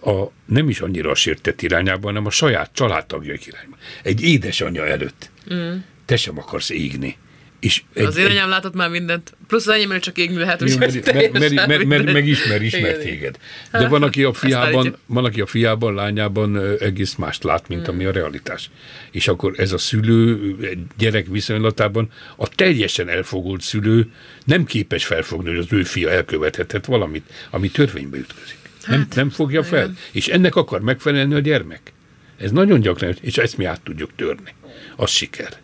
a, nem is annyira a sértett irányában, hanem a saját családtagjaik irányában. Egy édesanyja előtt. Mm. Te sem akarsz égni. És egy, az én anyám látott már mindent. Plusz az enyém csak égni lehet, hogy mert, megismer, ismer igen, téged. De van aki, a fiában, van, aki a fiában, lányában egész mást lát, mint hmm. ami a realitás. És akkor ez a szülő gyerek viszonylatában a teljesen elfogult szülő nem képes felfogni, hogy az ő fia elkövethetett valamit, ami törvénybe ütközik. Hát, nem, nem fogja fel. Igen. És ennek akar megfelelni a gyermek. Ez nagyon gyakran, és ezt mi át tudjuk törni. Az siker.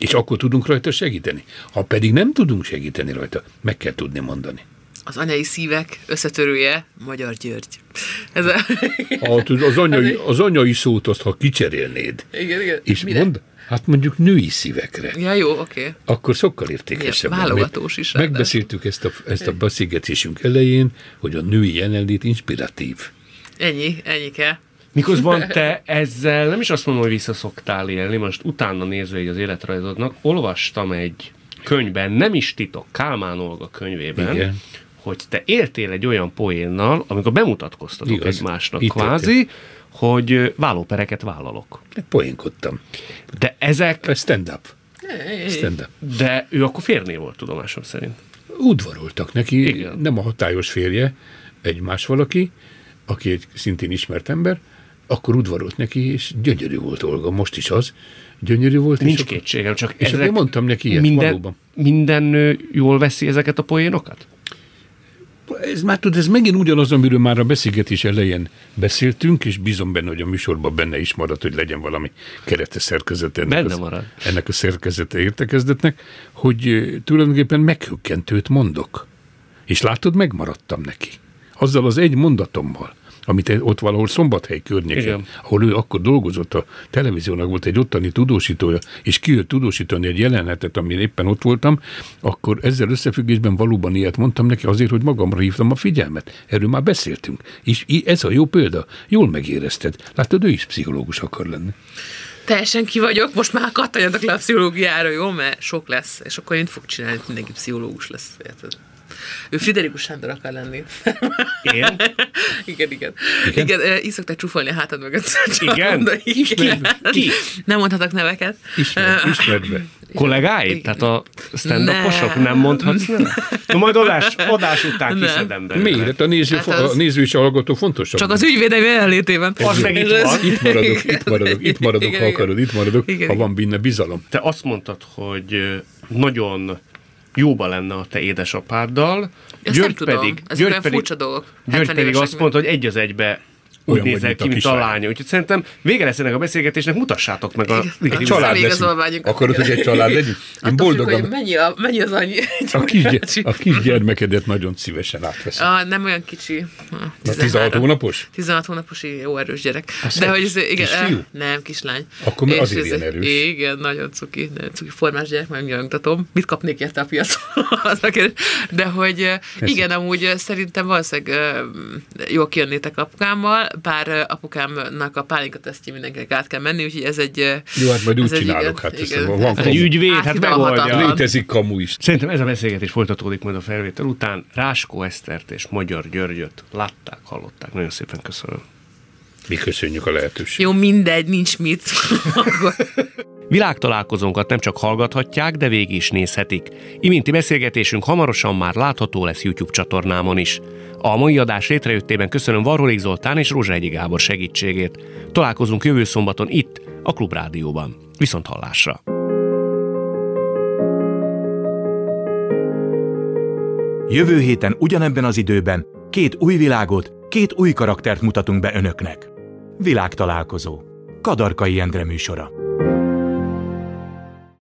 És akkor tudunk rajta segíteni. Ha pedig nem tudunk segíteni rajta, meg kell tudni mondani. Az anyai szívek összetörője Magyar György. Ez a... Hát, az, anyai, az anyai szót azt, ha kicserélnéd, igen, igen. és Mire? mond, hát mondjuk női szívekre. Ja, jó, oké. Okay. Akkor sokkal értékesebb. Válogatós is. Megbeszéltük ezt a, ezt a beszélgetésünk elején, hogy a női jelenlét inspiratív. Ennyi, ennyi kell. Miközben te ezzel nem is azt mondom, hogy visszaszoktál élni, most utána nézve egy az életrajzodnak, olvastam egy könyvben, nem is titok, Kálmán Olga könyvében, Igen. hogy te éltél egy olyan poénnal, amikor bemutatkoztatok Igaz. egymásnak Itt kvázi, értem. hogy vállópereket vállalok. Poénkodtam. De ezek... Stand-up. Stand-up. De ő akkor férné volt, tudomásom szerint. Udvaroltak neki, Igen. nem a hatályos férje, egy más valaki, aki egy szintén ismert ember, akkor udvarolt neki, és gyönyörű volt Olga, most is az, gyönyörű volt. Nincs és kétségem, csak és ezek mondtam neki ilyet, minden, valóban. Minden nő jól veszi ezeket a poénokat? Ez már tudod, ez megint ugyanaz, amiről már a beszélgetés elején beszéltünk, és bízom benne, hogy a műsorban benne is marad, hogy legyen valami kerete szerkezete ennek, benne marad. Az, ennek a szerkezete értekezletnek, hogy tulajdonképpen meghökkentőt mondok. És látod, megmaradtam neki. Azzal az egy mondatommal amit ott valahol Szombathely környéken, Igen. ahol ő akkor dolgozott, a televíziónak volt egy ottani tudósítója, és kijött tudósítani egy jelenetet, amin éppen ott voltam, akkor ezzel összefüggésben valóban ilyet mondtam neki azért, hogy magamra hívtam a figyelmet. Erről már beszéltünk. És ez a jó példa. Jól megérezted. Látod, ő is pszichológus akar lenni teljesen ki vagyok, most már kattanjatok le a pszichológiára, jó? Mert sok lesz, és akkor én fog csinálni, mindenki pszichológus lesz. Érted? Ő Friderikus Sándor akar lenni. Én? igen, igen. Igen, igen így szokták csúfolni a hátad mögött. Igen? igen. Ki? Nem mondhatok neveket. Ismerd, ismerd be. Kollégáid? Igen. Tehát a stand-uposok? Nem. Nem mondhatsz? Na majd adás, adás után Nem. kiszedem belőle. Miért? Hát a néző, Hát az- a néző és a hallgató fontosabb. Csak az ügyvédem jelenlétében. Az meg itt van. Itt maradok, itt maradok, itt maradok, Igen, ha igen. akarod, itt maradok, Igen, ha van benne bizalom. Te azt mondtad, hogy nagyon jóba lenne a te édesapáddal. Ezt nem tudom. Ezek olyan furcsa dolgok. György 70 pedig azt mondta, hogy egy az egybe úgy Olyan nézel mint ki, a mint a kislány. lánya. Úgyhogy szerintem vége lesz ennek a beszélgetésnek, mutassátok meg a... Igen. A Család leszünk. Akarod, hogy egy család legyünk? Én boldogan. mennyi, a, mennyi az annyi. A kis, a kis gyermekedet nagyon szívesen átveszem. Ah, nem olyan kicsi. Ah, A 16 16 hónapos? 16 hónapos, jó erős gyerek. Azt De hogy ez, igen, kisfiú? eh, nem, kislány. Akkor És azért ilyen erős. Igen, nagyon cuki, nagyon cuki formás gyerek, majd nyomtatom. Mit kapnék érte a piacon? A. De hogy eh, igen, amúgy eh, szerintem valószínűleg jól kijönnétek apukámmal, eh, apukámnak a pálinka tesztje mindenkinek át kell menni, úgyhogy ez egy... Jó, hát majd úgy ez egy csinálok, igen- hát ez igen. van Hát egy ügyvéd, hát megoldja. Létezik kamu is. Szerintem ez a beszélgetés folytatódik majd a felvétel után. Ráskó Esztert és Magyar Györgyöt látták, hallották. Nagyon szépen köszönöm. Mi köszönjük a lehetőséget. Jó, mindegy, nincs mit. Világtalálkozónkat nem csak hallgathatják, de végig is nézhetik. Iminti beszélgetésünk hamarosan már látható lesz YouTube csatornámon is. A mai adás létrejöttében köszönöm Varholik Zoltán és Rózsahegyi Gábor segítségét. Találkozunk jövő szombaton itt, a Klubrádióban. Viszont hallásra! Jövő héten ugyanebben az időben két új világot, két új karaktert mutatunk be önöknek. Világtalálkozó. Kadarkai Endre műsora.